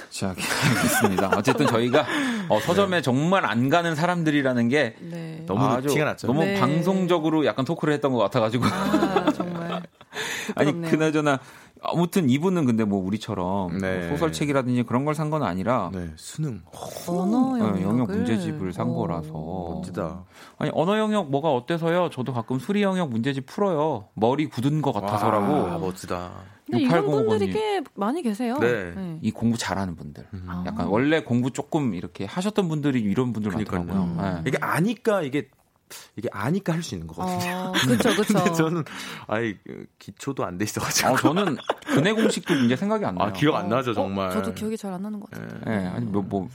자, 알겠습니다. 어쨌든 저희가 어, 서점에 정말 안 가는 사람들이라는 게 네. 너무 아주 티가 났죠. 너무 네. 방송적으로 약간 토크를 했던 것 같아가지고. 아, 정말. 아니. 그나저나, 아무튼 이분은 근데 뭐 우리처럼 네. 소설책이라든지 그런 걸 산 건 아니라 네, 수능. 언어 어, 영역을 영역 문제집을 산 오. 거라서. 멋지다. 아니, 언어 영역 뭐가 어때서요? 저도 가끔 수리 영역 문제집 풀어요. 머리 굳은 것 같아서라고. 와, 멋지다. 근데 이런 6805 분들이. 꽤 많이 계세요. 네. 이 공부 잘하는 분들. 아. 약간 원래 공부 조금 이렇게 하셨던 분들이 이런 분들 그러니까요. 많더라고요. 네. 이게 아니까 이게 이게 아니까 할 수 있는 거거든요. 어, 그쵸, 그쵸. 근데 저는 아예 그 기초도 안 돼 있어가지고 아, 저는 근해 공식도 이제 생각이 안 나요. 아 기억 안 어, 나죠 어, 정말. 저도 기억이 잘 안 나는 것 같아요. 예, 아니 뭐뭐막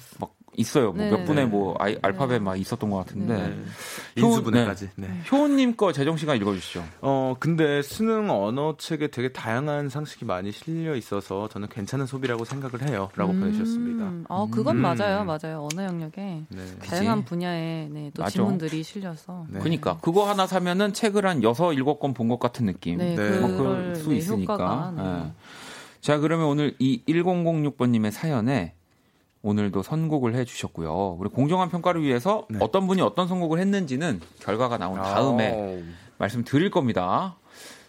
있어요. 뭐 네. 몇 네. 뭐 아이, 알파벳 막 있었던 것 같은데. 네. 효- 인수분해까지. 네. 효은님 거 재정 씨가 읽어주시죠. 어 근데 수능 언어 책에 되게 다양한 상식이 많이 실려 있어서 저는 괜찮은 소비라고 생각을 해요라고 보내주셨습니다. 음, 어, 그건 음. 맞아요, 맞아요. 언어 영역에 네. 다양한 분야의 네, 또 맞아. 지문들이 실려서. 네. 그러니까 그거 하나 사면은 책을 한 여섯 일곱 권 본 것 같은 느낌. 네, 그럴 수 네, 있으니까. 효과가. 자, 그러면 오늘 이 1006번님의 사연에 오늘도 선곡을 해주셨고요. 우리 공정한 평가를 위해서 네. 어떤 분이 어떤 선곡을 했는지는 결과가 나온 다음에 아, 말씀드릴 겁니다.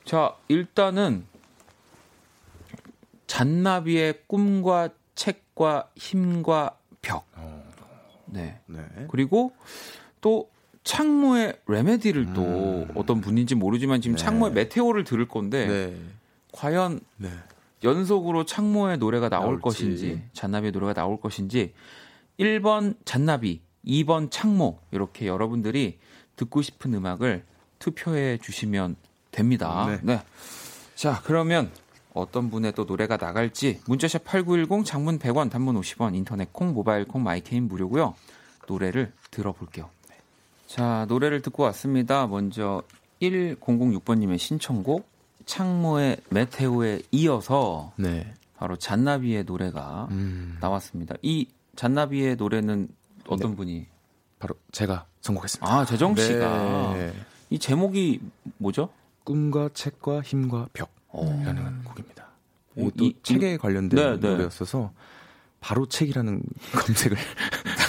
자, 일단은 잔나비의 꿈과 책과 힘과 벽. 어, 네. 네. 그리고 또 창모의 레메디를 또 음. 어떤 분인지 모르지만 지금 네. 창모의 메테오를 들을 건데 네. 과연 네. 연속으로 창모의 노래가 나올 나올지. 것인지 잔나비의 노래가 나올 것인지 1번 잔나비, 2번 창모 이렇게 여러분들이 듣고 싶은 음악을 투표해 주시면 됩니다. 네. 네. 자, 그러면 어떤 분의 또 노래가 나갈지 문자샵 8910 장문 100원 단문 50원 인터넷 콩 모바일 콩 마이케이는 무료고요. 노래를 들어볼게요. 자, 노래를 듣고 왔습니다. 먼저 1006번 님의 신청곡 창모의 Meteor에 이어서 네. 바로 잔나비의 노래가 음, 나왔습니다. 이 잔나비의 노래는 어떤 네. 분이? 바로 제가 선곡했습니다. 아, 재정 씨가. 네. 이 제목이 뭐죠? 꿈과 책과 힘과 벽이라는 어. 곡입니다. 오, 또 이- 책에 관련된 네, 네. 노래였어서 바로 책이라는 검색을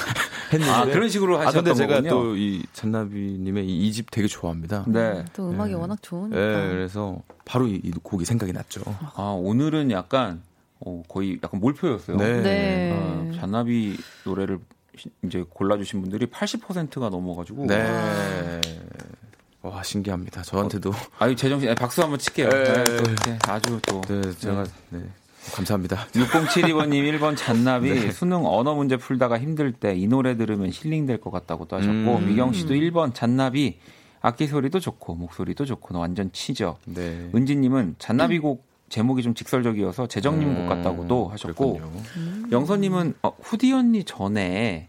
했는데 아, 그런 식으로 아 하셨던 근데 제가. 또 이 잔나비님의 이 집 되게 좋아합니다. 네. 또 음악이 네. 워낙 좋으니까. 네, 그래서 바로 이, 이 곡이 생각이 났죠. 아, 오늘은 약간 어, 거의 약간 몰표였어요. 네. 네. 아, 잔나비 노래를 시- 이제 골라주신 분들이 80%가 넘어가지고. 네. 와 신기합니다. 저한테도 아유, 재정 씨, 네, 박수 한번 칠게요. 네. 네, 또 이렇게 아주 또. 네, 제가 네. 감사합니다. 6072번님 1번 잔나비 네. 수능 언어 문제 풀다가 힘들 때 이 노래 들으면 힐링될 것 같다고 또 하셨고 음. 미경 씨도 1번 잔나비 악기 소리도 좋고 목소리도 좋고 너 완전 치죠. 네. 은지님은 잔나비 곡 제목이 좀 직설적이어서 재정님 곡 같다고도 하셨고 음. 음. 영선님은 어, 후디 언니 전에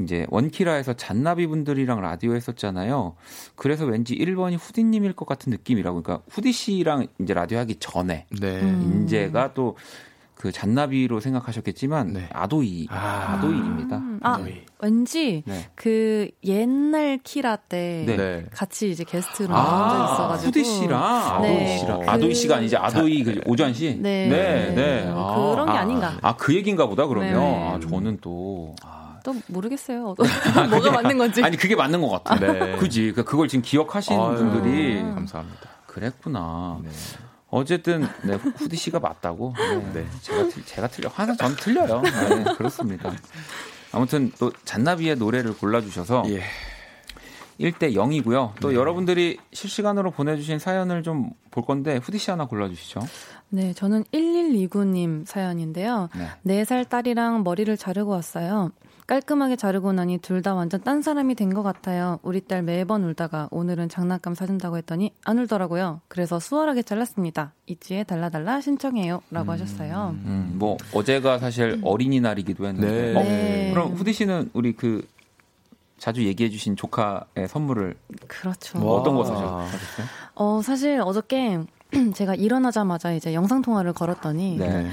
이제 원키라에서 잔나비 분들이랑 라디오 했었잖아요. 그래서 왠지 1번이 후디님일 것 같은 느낌이라고. 그러니까 후디 씨랑 이제 라디오 하기 전에 네. 음. 인재가 또 그 잔나비로 생각하셨겠지만 네. 아도이 아. 아도이입니다. 음, 아, 네. 왠지 네. 그 옛날 키라 때 네. 네. 같이 이제 게스트로 아, 나와 있어가지고 후디 씨랑 아도이 네. 씨랑 그- 아도이 씨가 아니지 아도이 그 오주환 씨. 네. 네, 네. 어, 아, 그런 게 아, 아, 닌가 아, 그 얘기인가 보다 그러면. 네. 아, 저는 또 아, 또 모르겠어요. 뭐가 맞는 건지. 아니 그게 맞는 것 같아. 네. 그지. 그 그걸 지금 기억하시는 아유, 분들이 감사합니다. 그랬구나. 네. 어쨌든 네, 후디 씨가 맞다고. 네, 네. 제가 틀, 제가 틀려. 항상 전 틀려요. 네, 그렇습니다. 아무튼 또 잔나비의 노래를 골라주셔서 예. 1대 0이고요. 또 네. 여러분들이 실시간으로 보내주신 사연을 좀 볼 건데 후디 씨 하나 골라주시죠. 네, 저는 1129님 사연인데요. 네. 4살 딸이랑 머리를 자르고 왔어요. 깔끔하게 자르고 나니 둘 다 완전 딴 사람이 된 것 같아요. 우리 딸 매번 울다가 오늘은 장난감 사준다고 했더니 안 울더라고요. 그래서 수월하게 잘랐습니다. 있지에 달라달라 신청해요. 라고 하셨어요. 음, 뭐 어제가 사실 어린이날이기도 했는데. 네. 어, 네. 그럼 후디 씨는 우리 그 자주 얘기해 주신 조카의 선물을 그렇죠. 와. 어떤 거 사셨어요? 어, 사실 어저께 제가 일어나자마자 이제 영상통화를 걸었더니 네.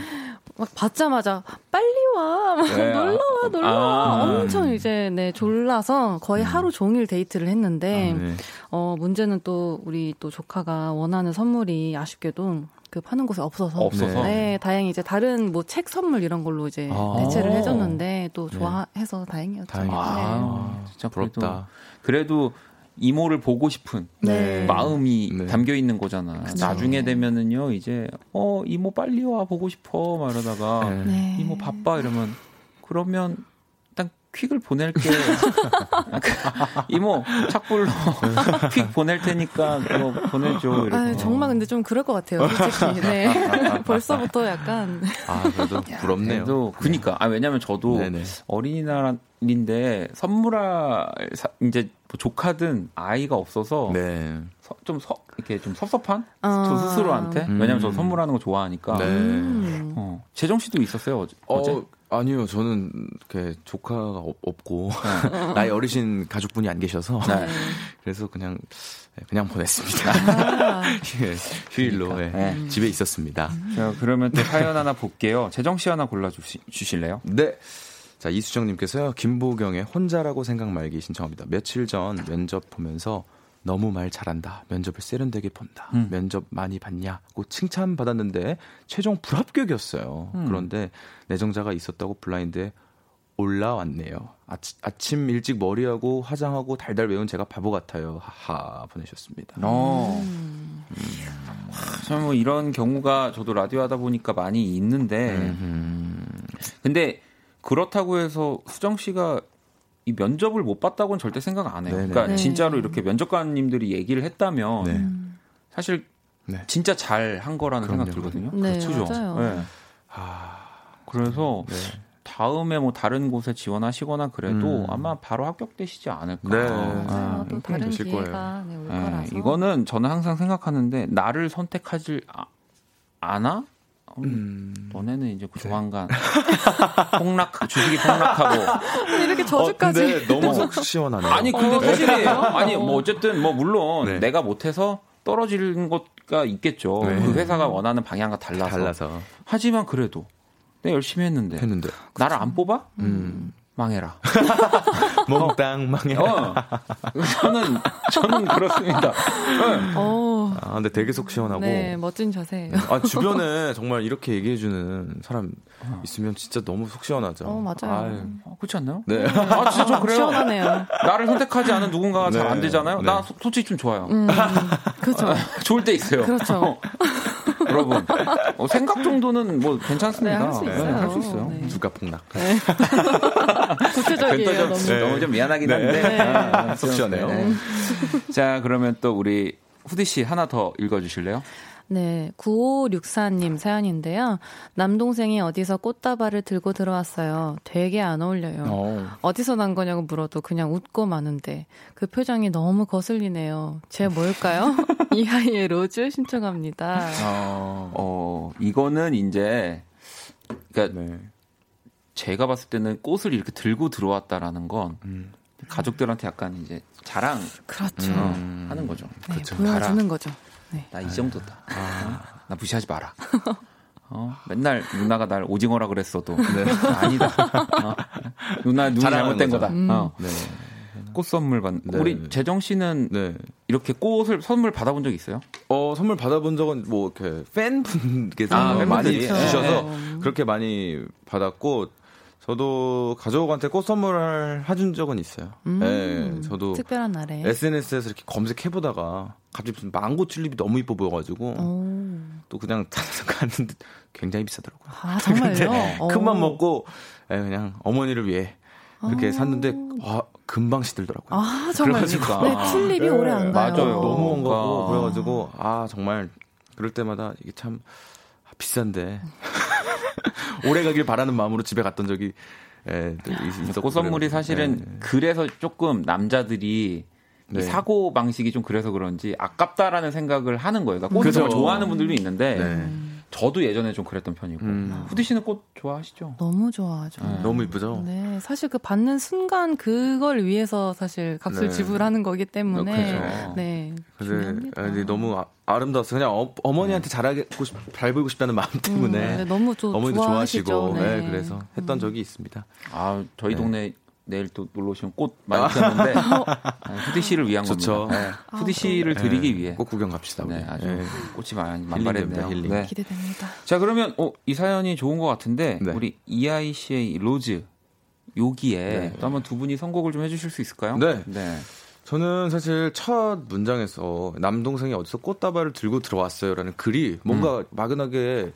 막 받자마자 빨리 와 막 네. 놀러 와 놀러 와 아. 엄청 이제 네 졸라서 거의 하루 종일 데이트를 했는데 네. 어 문제는 또 우리 또 조카가 원하는 선물이 아쉽게도 그 파는 곳에 없어서 없어서? 네 다행히 이제 다른 뭐 책 선물 이런 걸로 이제 아. 대체를 해줬는데 또 좋아해서 다행이었죠. 다행이다. 아, 진짜 그래도, 부럽다. 그래도 이모를 보고 싶은 네. 마음이 네. 담겨 있는 거잖아. 그쵸. 나중에 되면은요, 이제 어 이모 빨리 와 보고 싶어 막 이러다가 네. 네. 이모 바빠 이러면 그러면 퀵을 보낼게. 이모 착불로 퀵 보낼 테니까 그거 보내줘. 이렇게. 아, 정말 근데 좀 그럴 것 같아요. 솔직히. 네. 벌써부터 약간 아, 그래도 부럽네요. 그래도 그니까 아 왜냐면 저도 네네. 어린이날인데 선물할 사- 이제 뭐 조카든 아이가 없어서 네. 서- 좀 서, 이렇게 좀 섭섭한 아. 저 스스로한테 음. 왜냐면 저 선물하는 거 좋아하니까 네. 음. 어, 재정 씨도 있었어요 어제, 어제? 어, 아니요, 저는 이렇게 조카가 없- 없고 네. 나이 어리신 가족분이 안 계셔서 네. 그래서 그냥 그냥 보냈습니다. 아, 예, 휴일로 예, 네. 집에 있었습니다. 자, 그러면 또 사연 하나 볼게요 재정 씨 하나 골라 주실래요? 네. 자, 이수정님께서요, 김보경의 혼자라고 생각 말기 신청합니다. 며칠 전 면접 보면서 너무 말 잘한다. 면접을 세련되게 본다. 음. 면접 많이 봤냐고 칭찬받았는데 최종 불합격이었어요. 음. 그런데 내정자가 있었다고 블라인드에 올라왔네요. 아치, 아침 일찍 머리하고 화장하고 달달 외운 제가 바보 같아요. 하하 보내셨습니다. 어. 참뭐 이런 경우가 저도 라디오 하다 보니까 많이 있는데 음, 근데 그렇다고 해서 수정 씨가 이 면접을 못 봤다고는 절대 생각 안 해요. 네네. 그러니까 네. 진짜로 이렇게 면접관님들이 얘기를 했다면 네. 사실 네. 진짜 잘 한 거라는 그럼요, 생각 들거든요. 네, 그죠? 맞아요. 네. 아, 그래서 네. 다음에 뭐 다른 곳에 지원하시거나 그래도 음. 아마 바로 합격되시지 않을까. 네. 아. 또 다른 되실 기회가 네, 올 네, 거라서. 이거는 저는 항상 생각하는데 나를 선택하지 아- 않아? 음, 음. 너네는 이제 그 조만간 폭락 주식이 폭락하고 이렇게 저주까지. 어, 근데 너무 속 시원하네요. 아니 근데 어, 사실이에요. 그래요? 아니 뭐 어쨌든 뭐 물론 네. 내가 못해서 떨어지는 것가 있겠죠. 네. 그 회사가 원하는 방향과 달라서. 달라서 하지만 그래도 내가 열심히 했는데 했는데 나를 안 뽑아? 음. 망해라. 몽땅 망해. 어. 저는 저는 그렇습니다. 네. 어, 아, 근데 되게 속 시원하고. 네, 멋진 자세예요. 아, 주변에 정말 이렇게 얘기해주는 사람 있으면 진짜 너무 속 시원하죠. 어, 맞아요. 아유. 어, 그렇지 않나요? 네. 아 진짜 좀 그래요. 시원하네요. 나를 선택하지 않은 누군가가 잘안 네. 되잖아요. 네. 나 소- 솔직히 좀 좋아요. 음, 그렇죠. 좋을 때 있어요. 그렇죠. 여러분 어, 생각 정도는 뭐 괜찮습니다. 네, 할수 있어요. 할수 있어요. 네. 누가 폭락. 구체적이에요, 너무. 네. 너무 좀 미안하긴 한데 네. 아, 속 시원해요. 네. 자 그러면 또 우리 후디 씨 하나 더 읽어주실래요? 네, 9564님 사연인데요. 남동생이 어디서 꽃다발을 들고 들어왔어요. 되게 안 어울려요. 어. 어디서 난 거냐고 물어도 그냥 웃고 마는데 그 표정이 너무 거슬리네요. 제 뭘까요? 이하이의 로즈 신청합니다. 어. 어 이거는 이제 그러니까 네. 제가 봤을 때는 꽃을 이렇게 들고 들어왔다라는 건 음. 가족들한테 약간 이제 자랑 그렇죠. 어, 음. 하는 거죠. 네, 그렇죠. 보여주는 거죠. 네. 나이 정도다. 아. 어? 나 무시하지 마라. 어, 맨날 누나가 날 오징어라 그랬어도 네. 아니다. 어, 누나 눈이 잘못된 거죠. 거다. 음. 어, 네. 꽃 선물 받. 네. 우리 재정 씨는 네. 이렇게 꽃을 선물 받아본 적 있어요? 어, 선물 받아본 적은 뭐, 이렇게 팬분께서 아, 많이 팬분들이. 주셔서 네. 그렇게 많이 받았고, 저도 가족한테 꽃 선물을 해준 적은 있어요. 음, 네, 저도 특별한 날에. SNS에서 이렇게 검색해보다가 갑자기 무슨 망고 튤립이 너무 이뻐 보여가지고 오. 또 그냥 찾아서 갔는데 굉장히 비싸더라고요. 아, 정말요? 어. 큰맘 먹고 에, 그냥 어머니를 위해 이렇게 샀는데 와 금방 시들더라고요. 아, 정말요? 그러니까. 네, 튤립이 오래 안 가요. 맞아요. 너무 온 거고 그러니까. 그래가지고 아 정말 그럴 때마다 이게 참 아, 비싼데 오래 가길 바라는 마음으로 집에 갔던 적이 예, 있- 있었고 꽃 선물이 그래가지고. 사실은 예. 그래서 조금 남자들이 이 네. 사고 방식이 좀 그래서 그런지 아깝다라는 생각을 하는 거예요. 그러니까 꽃을 그죠. 정말 좋아하는 분들도 있는데 네. 저도 예전에 좀 그랬던 편이고 음. 후디 씨는 꽃 좋아하시죠? 너무 좋아하죠. 네. 너무 이쁘죠. 네, 사실 그 받는 순간 그걸 위해서 사실 값을 네. 지불하는 거기 때문에 그렇죠. 네. 근데. 아, 근데 너무 아, 아름다웠어요. 그냥 어, 어머니한테 잘하고 싶, 잘 보이고 싶다는 마음 음, 때문에 네, 너무 조, 어머니도 좋아하시죠. 좋아하시고 네. 네, 그래서 했던 적이 있습니다. 아 저희 네. 동네 내일 또 놀러 오시면 꽃 많이 피었는데 아, 후디 씨를 위한 좋죠. 겁니다. 네. 후디 씨를 드리기 네, 위해 꼭 구경 갑시다. 우리. 네, 아주 네. 꽃이 많이 만발했네요. 힐링. 네. 기대됩니다. 자 그러면 어, 이 사연이 좋은 것 같은데 네. 우리 이하이 씨의 Rose 여기에 네. 또 한번 두 분이 선곡을 좀 해주실 수 있을까요? 네. 네. 저는 사실 첫 문장에서 남동생이 어디서 꽃다발을 들고 들어왔어요라는 글이 뭔가 음. 막연하게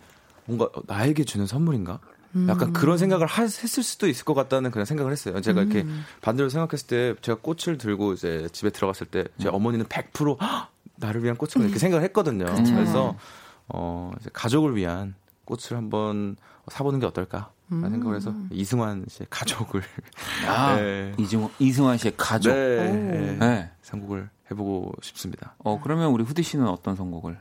뭔가 나에게 주는 선물인가? 약간 그런 생각을 하- 했을 수도 있을 것 같다는 그런 생각을 했어요. 제가 이렇게 반대로 생각했을 때 제가 꽃을 들고 이제 집에 들어갔을 때 제 어머니는 100% "헉, 나를 위한 꽃을 이렇게 생각을 했거든요. 그래서 어, 이제 가족을 위한 꽃을 한번 사보는 게 어떨까? 라는 생각을 해서 이승환 씨의 가족을 아, 네. 이승, 이승환 씨의 가족. 네, 네. 네. 선곡을 해보고 싶습니다. 어, 그러면 우리 후디 씨는 어떤 선곡을?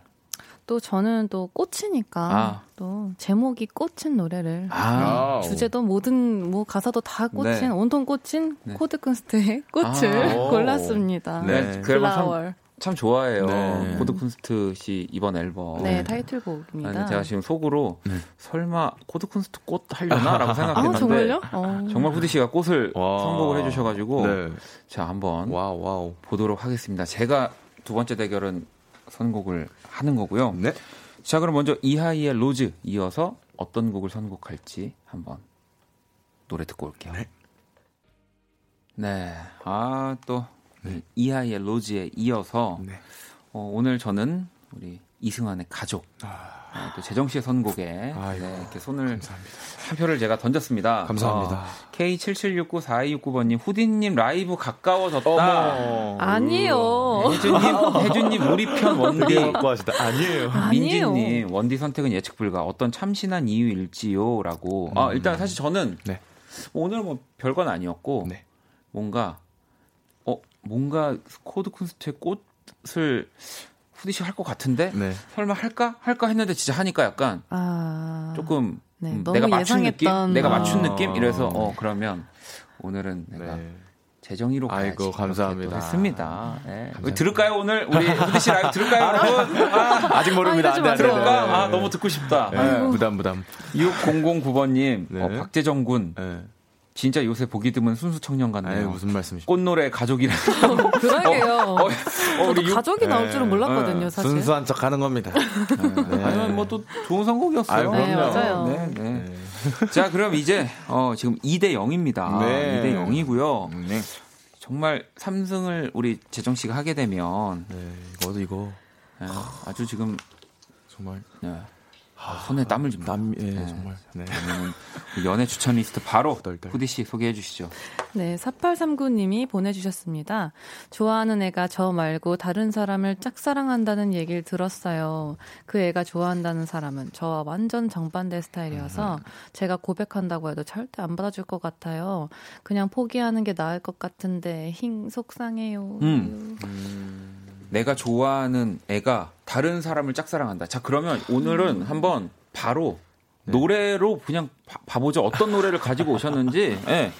또 저는 또 꽃이니까 아. 또 제목이 꽃인 노래를 아, 주제도 모든 뭐 가사도 다 꽃인 네. 온통 꽃인 네. 코드 쿤스트의 꽃을 아, 오. 골랐습니다. 네. 그 앨범 참. 참 좋아해요. 네. 코드 쿤스트 씨 이번 앨범. 네, 아니, 타이틀곡입니다. 제가 지금 속으로 네. 설마 코드 쿤스트 꽃 하려나라고 아, 생각했는데 정말요? 어. 정말 후디 씨가 꽃을 와. 선곡을 해주셔가지고 네. 자 한번 wow, wow. 보도록 하겠습니다. 제가 두 번째 대결은 선곡을 하는 거고요. 네. 자 그럼 먼저 이하이의 Rose 이어서 어떤 곡을 선곡할지 한번 노래 듣고 올게요. 네. 네, 아 또 이하이의 Rose에 이어서 네. 어, 오늘 저는 우리 이승환의 가족 네, 또 재정 씨의 선곡에 아이고, 네, 이렇게 손을 감사합니다. 한 표를 제가 던졌습니다. 감사합니다. K77694269번님 후디님 라이브 가까워졌다. 어머. 아니에요. 혜준님, 혜준님 우리 편 원디. 갖고 하시다. 아니에요. 아니에요. 민지님 원디 선택은 예측 불가. 어떤 참신한 이유일지요라고. 아 일단 사실 저는 네. 오늘 뭐 별건 아니었고 네. 뭔가 어 뭔가 코드 쿤스트의 꽃을 후디 씨 할 것 같은데 네. 설마 할까 할까 했는데 진짜 하니까 약간 아, 조금 네, 음, 너무 내가 맞춘 예상했던- 느낌, 내가 맞춘 아. 느낌 이래서 어 그러면 오늘은 내가 네. 재정이로 가야지. 아이고, 감사합니다. 또 했습니다. 네. 감사합니다. 들을까요 오늘 우리 후디 씨 라이브 들을까요 여러분? 아, 아직 모릅니다. 아, 이러지 안 돼, 안 돼, 들을까? 안 돼. 아 너무 듣고 싶다. 네, 부담, 부담. 6009번님 네. 어, 박재정 군 네. 진짜 요새 보기 드문 순수 청년 같네요. 무슨 말씀이십니까? 꽃노래 가족이라. 그러게요. 어, 어, 저도 우리 육- 가족이 나올 네. 줄은 몰랐거든요, 네. 사실. 순수한 척 하는 겁니다. 네. 아니면 뭐또 좋은 선곡이었어요. 아유, 네. 맞아요. 네, 네. 자, 그럼 이제 어, 지금 2대 0입니다. 네. 2대 0이고요. 네. 정말 3승을 우리 재정 씨가 하게 되면 네, 이거도 이거 네, 아주 지금 정말 네, 아, 손에 땀을 좀 남, 예, 네. 정말. 네. 그러면 연애 추천 리스트 바로. 후디 씨 소개해 주시죠. 네, 4839님이 보내주셨습니다. 좋아하는 애가 저 말고 다른 사람을 짝사랑한다는 얘기를 들었어요. 그 애가 좋아한다는 사람은 저와 완전 정반대 스타일이어서 제가 고백한다고 해도 절대 안 받아줄 것 같아요. 그냥 포기하는 게 나을 것 같은데 힝 속상해요. 음. 내가 좋아하는 애가 다른 사람을 짝사랑한다. 자, 그러면 오늘은 한번 바로 노래로 그냥 봐- 봐보죠. 어떤 노래를 가지고 오셨는지. 예.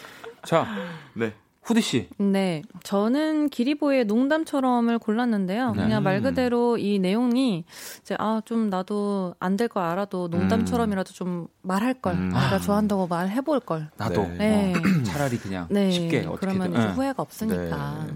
자, 네. 후디 씨. 네, 저는 기리보의 농담처럼을 골랐는데요. 네. 그냥 말 그대로 이 내용이 이제 아 좀 나도 안 될 걸 알아도 농담처럼이라도 좀 말할 걸, 음. 내가 좋아한다고 말해볼 걸. 나도 네. 어, 차라리 그냥 네, 쉽게 어떻게든. 그러면 이제 예. 후회가 없으니까.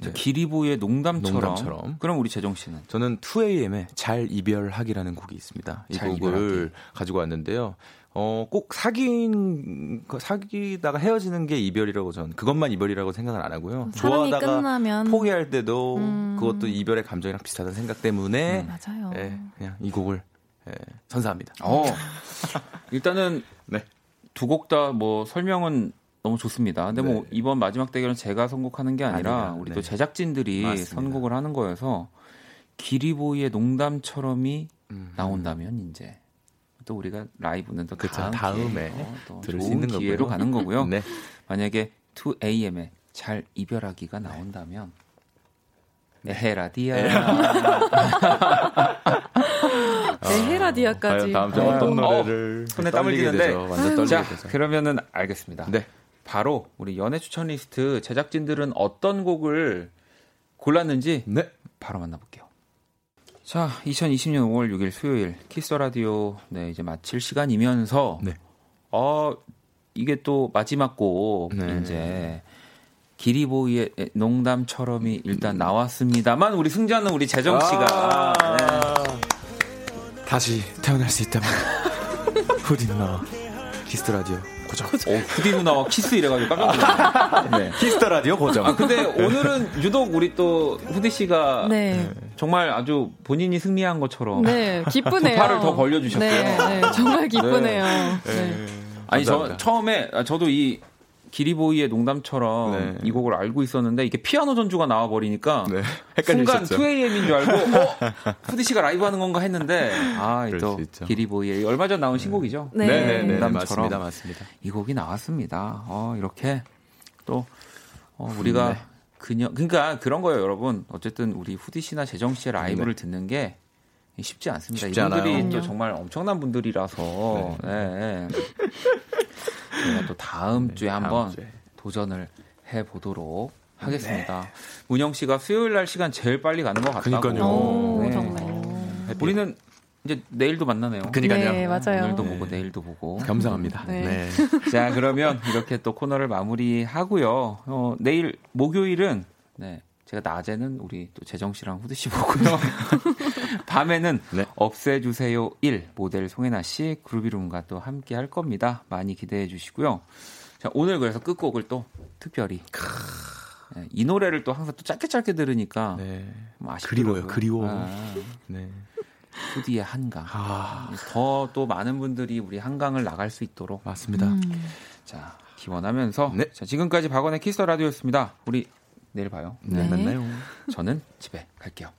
네. 음. 기리보의 농담처럼. 농담처럼. 그럼 우리 재정 씨는 저는 2AM의 잘 이별하기라는 곡이 있습니다. 이잘 곡을 이별하기. 가지고 왔는데요. 어, 꼭 사귄, 거- 사귀다가 헤어지는 게 이별이라고 전 그것만 이별이라고 생각은 안 하고요. 사랑이 좋아하다가 끝나면 포기할 때도 음. 그것도 이별의 감정이랑 비슷하다는 생각 때문에 맞아요. 예, 그냥 이 곡을 예, 선사합니다. 어. 일단은 네. 두 곡 다 뭐 설명은 너무 좋습니다. 근데 뭐 네. 이번 마지막 대결은 제가 선곡하는 게 아니라 아니라, 우리 네. 또 제작진들이 맞습니다. 선곡을 하는 거여서 기리보이의 농담처럼이 음. 나온다면 이제 또 우리가 라이브는 또 그쵸, 다음 다음에 기회에 또 들을 수 좋은 있는 기회로 거고요. 가는 거고요. 네. 만약에 2AM의 잘 이별하기가 나온다면 네, 에헤라디아 에헤라디아까지. 과연 다음 주에 어, 어떤 어, 노래를 손에 땀을. 완전 떨리게 자 되죠. 그러면은 알겠습니다. 네. 바로 우리 연애 추천 리스트 제작진들은 어떤 곡을 골랐는지 네. 바로 만나볼게요. 자, 2020년 5월 6일 수요일 키스 더 라디오 네 이제 마칠 시간이면서 네. 어 이게 또 마지막 곡 네. 이제 기리보이의 농담처럼이 일단 나왔습니다만 우리 승자는 우리 재정 씨가 아. 네. 다시 태어날 수 있다면 후디 누나 키스 더 라디오 고정. 어, 후디 누나와 키스 이래가지고 깜짝 놀랐네. 네. 키스 더 라디오 고정. 아 근데 오늘은 유독 우리 또 후디 씨가 네. 정말 아주 본인이 승리한 것처럼 네, 기쁘네요. 팔을 더 벌려주셨어요. 네, 네, 정말 기쁘네요. 네. 아니 저 감사합니다. 처음에 아, 저도 이 기리보이의 농담처럼 네. 이 곡을 알고 있었는데 이게 피아노 전주가 나와 버리니까 네. 순간 헷갈리셨죠? 2AM인 줄 알고 어? 푸디 씨가 라이브 하는 건가 했는데 아, 그럴 또수 있죠. 기리보이의 얼마 전 나온 신곡이죠. 네. 네 네네 농담처럼. 맞습니다 맞습니다. 이 곡이 나왔습니다. 어, 이렇게 또 어, 우리가 네. 그녀 그러니까 그런 거예요, 여러분. 어쨌든 우리 후디 씨나 재정 씨의 라이브를 듣는 게 쉽지 않습니다. 쉽지 이분들이 않아요. 또 정말 엄청난 분들이라서 네. 저 희가 또 다음 주에 다음 한번 주에. 도전을 해 보도록 하겠습니다. 문영 씨가 수요일 날 시간 제일 빨리 가는 것 같다고. 그러니까요. 오, 네. 정말. 우리는 이제 내일도 만나네요. 그러니까요. 네, 맞아요. 오늘도 네. 보고 내일도 보고. 감사합니다. 네. 네. 자, 그러면 이렇게 또 코너를 마무리하고요. 어, 내일 목요일은 네. 제가 낮에는 우리 또 재정 씨랑 후드 씨 보고요. 밤에는 네. 없애주세요 1 모델 송혜나 씨 그루비룸과 또 함께 할 겁니다. 많이 기대해 주시고요. 자, 오늘 그래서 끝곡을 또 특별히 네, 이 노래를 또 항상 또 짧게 짧게 들으니까 네. 그리워요, 그리워. 아, 네. 후디의 한강. 아, 더또 많은 분들이 우리 한강을 나갈 수 있도록 맞습니다. 음. 자, 기원하면서 네. 자, 지금까지 박원의 키스 터 라디오였습니다. 우리 내일 봐요. 네, 네. 만나요. 저는 집에 갈게요.